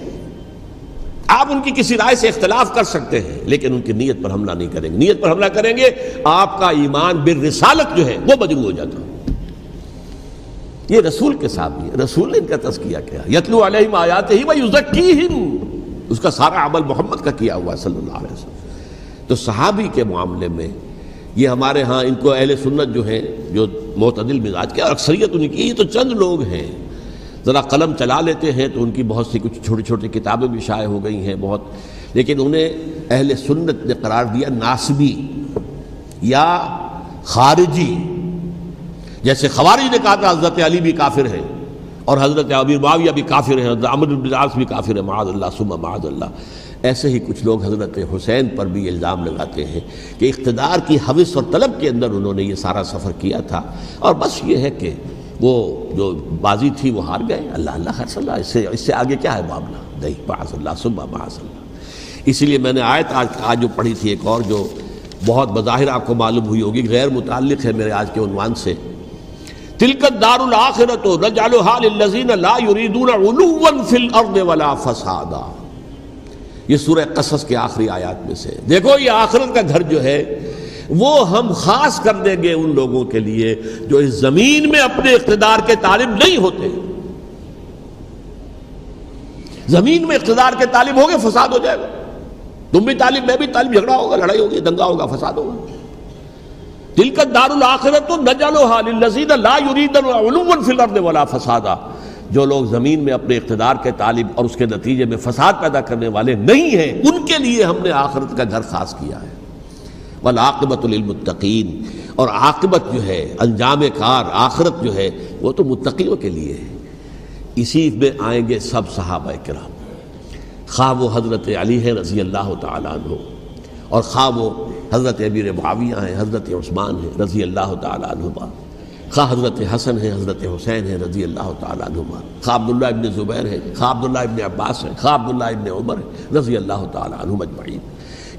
آپ ان کی کسی رائے سے اختلاف کر سکتے ہیں، لیکن ان کی نیت پر حملہ نہیں کریں گے۔ نیت پر حملہ کریں گے، آپ کا ایمان بر رسالت جو ہے، وہ مجبور ہو جاتا یہ رسول کے ساتھ بھی ہے۔ رسول نے ان کا تذکیہ کیا۔ یتلو علیہم آیات ہی وَيُزَكِّيهِمْ اس کا سارا عمل محمد کا کیا ہوا ہے صلی اللہ علیہ وسلم۔ تو صحابی کے معاملے میں یہ ہمارے ہاں ان کو اہل سنت جو ہیں، جو معتدل مزاج کے، اور اکثریت ان کی، یہ تو چند لوگ ہیں۔ ذرا قلم چلا لیتے ہیں تو ان کی بہت سی کچھ چھوٹی چھوٹی کتابیں بھی شائع ہو گئی ہیں، بہت۔ لیکن انہیں اہل سنت نے قرار دیا ناسبی یا خارجی۔ جیسے خواری نے کہا تھا، حضرت علی بھی کافر ہے اور حضرت عبیر معاویہ بھی کافر ہیں، حضرت عمر بن العاص بھی کافر ہیں، معاذ اللہ سمہ معاذ اللہ۔ ایسے ہی کچھ لوگ حضرت حسین پر بھی الزام لگاتے ہیں کہ اقتدار کی حوث اور طلب کے اندر انہوں نے یہ سارا سفر کیا تھا۔ اور بس یہ ہے کہ وہ جو بازی تھی وہ ہار گئے۔ اللہ اللہ، خیر، صلی اللہ۔ اس سے اس سے آگے کیا ہے معاملہ؟ نہیں، معاذ اللہ صبح معاذ اللہ۔ اسی لیے میں نے آیت آج آج جو پڑھی تھی ایک اور جو بہت بظاہر آپ کو معلوم ہوئی ہوگی، غیر متعلق ہے میرے آج کے عنوان سے۔ تلکت دار الاخرت نجعلها للذین لا يريدون علوا فی الارض ولا فسادا۔ یہ سورہ قصص کے آخری آیات میں سے۔ دیکھو، یہ آخرت کا گھر جو ہے، وہ ہم خاص کر دیں گے ان لوگوں کے لیے جو اس زمین میں اپنے اقتدار کے طالب نہیں ہوتے۔ زمین میں اقتدار کے طالب ہو گے، فساد ہو جائے گا۔ تم بھی طالب، میں بھی طالب، جھگڑا ہوگا، لڑائی ہوگی، دنگا ہوگا، فساد ہوگا۔ دل دار الآخرت تو نہ جانو ولا فسادا جو لوگ زمین میں اپنے اقتدار کے طالب اور اس کے نتیجے میں فساد پیدا کرنے والے نہیں ہیں، ان کے لیے ہم نے آخرت کا گھر خاص کیا ہے۔ والعاقبت للمتقین۔ اور عاقبت جو ہے، انجام کار، آخرت جو ہے، وہ تو متقیوں کے لیے ہے۔ اسی میں آئیں گے سب صحابہ کرام۔ خواہ وہ حضرت علی ہے رضی اللہ تعالیٰ عنہ۔ اور خواہ وہ حضرت ابیر معاویہ ہیں، حضرت عثمان ہیں، رضی اللہ تعالیٰ عنہ خواہ حضرت حسن ہے حضرت حسین ہے رضی اللہ تعالیٰ عنہ خواہ عبداللہ ابن زبیر ہے خواہ عبداللہ ابن عباس ہے خواہ عبداللہ ابن عمر ہے رضی اللہ تعالیٰ عنہ مجمعین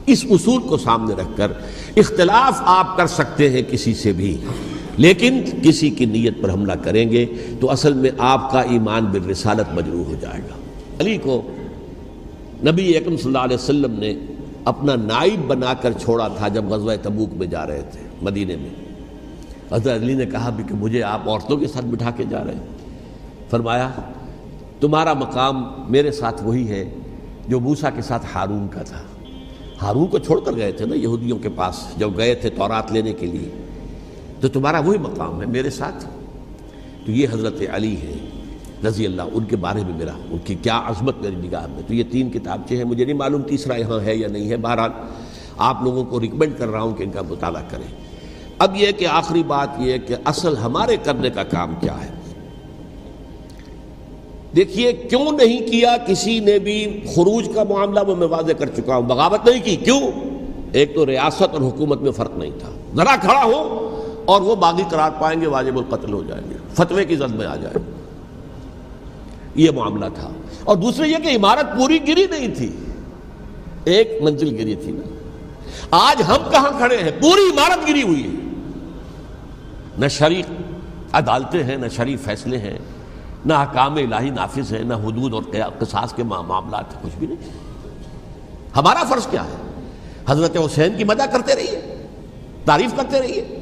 اس اصول کو سامنے رکھ کر اختلاف آپ کر سکتے ہیں کسی سے بھی۔ لیکن کسی کی نیت پر حملہ کریں گے تو اصل میں آپ کا ایمان بالرسالت مجروح ہو جائے گا۔ علی کو نبی اکم صلی اللہ علیہ وسلم نے اپنا نائب بنا کر چھوڑا تھا جب غزوہ تبوک میں جا رہے تھے مدینے میں۔ حضرت علی نے کہا بھی کہ مجھے آپ عورتوں کے ساتھ بٹھا کے جا رہے ہیں۔ فرمایا، تمہارا مقام میرے ساتھ وہی ہے جو موسا کے ساتھ ہارون کا تھا۔ ہارون کو چھوڑ کر گئے تھے نا یہودیوں کے پاس جب گئے تھے تورات لینے کے لیے۔ تو تمہارا وہی مقام ہے میرے ساتھ۔ تو یہ حضرت علی ہے رضی اللہ، ان کے بارے میں میرا، ان کی کیا عظمت میری نگاہ میں۔ تو یہ تین کتابچے ہیں، مجھے نہیں معلوم تیسرا یہاں ہے یا نہیں ہے۔ بہرحال، آپ لوگوں کو ریکمینڈ کر رہا ہوں کہ ان کا مطالعہ کریں۔ اب یہ کہ آخری بات یہ کہ اصل ہمارے کرنے کا کام کیا ہے۔ دیکھیے، کیوں نہیں کیا کسی نے بھی خروج کا معاملہ؟ وہ میں واضح کر چکا ہوں۔ بغاوت نہیں کی۔ کیوں؟ ایک تو ریاست اور حکومت میں فرق نہیں تھا۔ ذرا کھڑا ہو اور وہ باغی قرار پائیں گے، واجب القتل ہو جائیں گے فتوے کی زد میں آ جائے یہ معاملہ تھا۔ اور دوسرے یہ کہ عمارت پوری گری نہیں تھی۔ ایک منزل گری تھی نا۔ آج ہم کہاں کھڑے ہیں؟ پوری عمارت گری ہوئی ہے۔ نہ شریف عدالتیں ہیں، نہ شریف فیصلے ہیں، نہ حکام الہی نافذ ہے نہ حدود اور قصاص کے معاملات کچھ بھی نہیں۔ ہمارا فرض کیا ہے؟ حضرت حسین کی مدہ کرتے رہیے۔ تعریف کرتے رہیے۔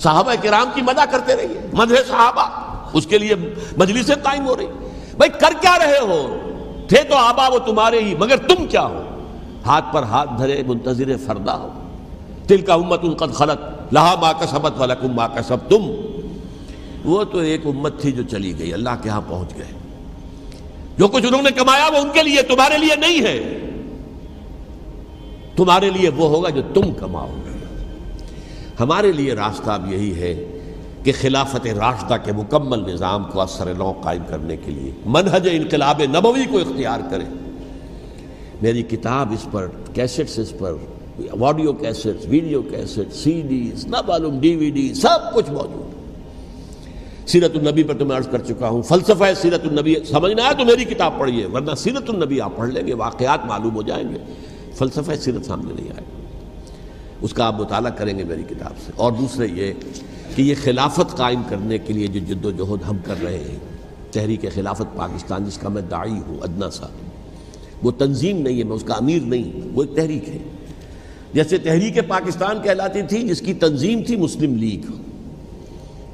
صحابہ کرام کی مدہ کرتے رہیے۔ مدح صحابہ، اس کے لیے مجلسیں قائم ہو رہی۔ بھائی کر کیا رہے ہو؟ تھے تو آبا وہ تمہارے ہی، مگر تم کیا ہو؟ ہاتھ پر ہاتھ دھرے منتظر فردا ہو۔ دل کا امت ان قد خلط لہا ماں کا سبت والا کم سب تم وہ تو ایک امت تھی جو چلی گئی، اللہ کے ہاں پہنچ گئے۔ جو کچھ انہوں نے کمایا وہ ان کے لیے، تمہارے لیے نہیں ہے۔ تمہارے لیے وہ ہوگا جو تم کماؤ گے۔ ہمارے لیے راستہ اب یہی ہے کہ خلافت راشدہ کے مکمل نظام کو اثر نو قائم کرنے کے لیے منہج انقلاب نبوی کو اختیار کریں میری کتاب اس پر، کیسٹس اس پر، audio cassettes, video cassette CDs, نہ معلوم ڈی وی ڈی، سب کچھ موجود۔ سیرت النبی پر تو میں عرض کر چکا ہوں، فلسفہ سیرت النبی سمجھنا ہے تو میری کتاب پڑھیے ورنہ سیرت النبی آپ پڑھ لیں گے، واقعات معلوم ہو جائیں گے۔ فلسفہ سیرت سامنے نہیں آئے۔ اس کا آپ مطالعہ کریں گے میری کتاب سے۔ اور دوسرے یہ کہ یہ خلافت قائم کرنے کے لیے جو جد و جہد ہم کر رہے ہیں، تحریک خلافت پاکستان، جس کا میں داعی ہوں، ادنا سا وہ تنظیم نہیں ہے، میں اس کا امیر نہیں وہ ایک تحریک ہے۔ جیسے تحریک پاکستان کہلاتی تھی، جس کی تنظیم تھی مسلم لیگ۔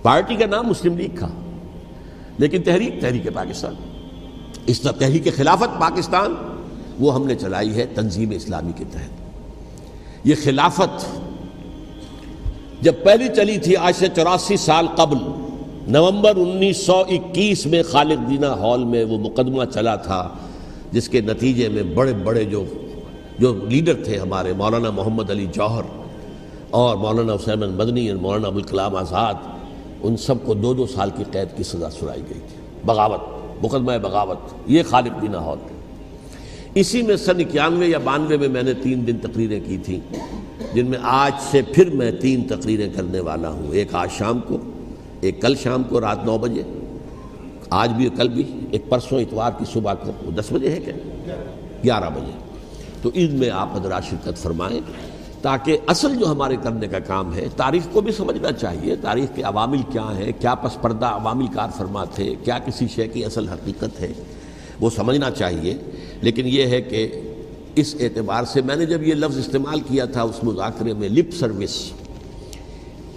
پارٹی کا نام مسلم لیگ تھا، لیکن تحریک تحریک پاکستان۔ اس طرح تحریک خلافت پاکستان وہ ہم نے چلائی ہے تنظیم اسلامی کے تحت۔ یہ خلافت جب پہلی چلی تھی آج سے چوراسی سال قبل، نومبر انیس سو اکیس میں خالد دینا ہال میں وہ مقدمہ چلا تھا، جس کے نتیجے میں بڑے بڑے جو جو لیڈر تھے ہمارے، مولانا محمد علی جوہر اور مولانا حسین مدنی اور مولانا ابوالکلام آزاد، ان سب کو دو دو سال کی قید کی سزا سنائی گئی تھی۔ بغاوت، مقدمہ بغاوت، یہ خالد دینا ہال۔ اسی میں سن اکیانوے یا بانوے میں میں نے تین دن تقریریں کی تھیں۔ جن میں آج سے پھر میں تین تقریریں کرنے والا ہوں۔ ایک آج شام کو، ایک کل شام کو رات نو بجے۔ آج بھی کل بھی، ایک پرسوں اتوار کی صبح کو۔ دس بجے ہے کیا؟ گیارہ بجے۔ تو عید میں آپ حضرات شرکت فرمائیں، تاکہ اصل جو ہمارے کرنے کا کام ہے، تاریخ کو بھی سمجھنا چاہیے۔ تاریخ کے عوامل کیا ہیں؟ کیا پس پردہ عوامل کار فرما تھے؟ کیا کسی شے کی اصل حقیقت ہے؟ وہ سمجھنا چاہیے۔ لیکن یہ ہے کہ اس اعتبار سے میں نے جب یہ لفظ استعمال کیا تھا اس مذاکرے میں لپ سروس،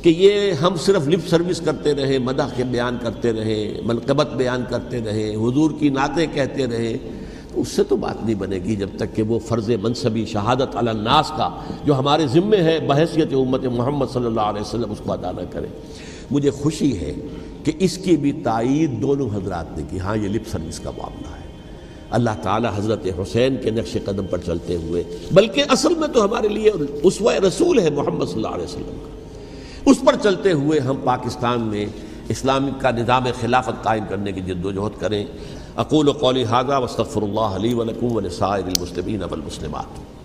کہ یہ ہم صرف لپ سروس کرتے رہے مدح کے بیان کرتے رہے ملکبت بیان کرتے رہے، حضور کی نعتیں کہتے رہے، تو اس سے تو بات نہیں بنے گی جب تک کہ وہ فرض منصبی شہادت علی الناس کا جو ہمارے ذمے ہے بحثیت امت محمد صلی اللہ علیہ وسلم اس کو ادا نہ کرے۔ مجھے خوشی ہے کہ اس کی بھی تائید دونوں حضرات نے کی۔ ہاں یہ لپ سروس کا معاملہ ہے۔ اللہ تعالی حضرت حسین کے نقش قدم پر چلتے ہوئے، بلکہ اصل میں تو ہمارے لیے اسوہ رسول ہے محمد صلی اللہ علیہ وسلم کا۔ اس پر چلتے ہوئے ہم پاکستان میں اسلام کا نظام خلافت قائم کرنے کی جد و جہد کریں۔ اقول و قولی حاضہ وصطفر اللہ علیہ ولکم ولسائر المسلمین والمسلمات۔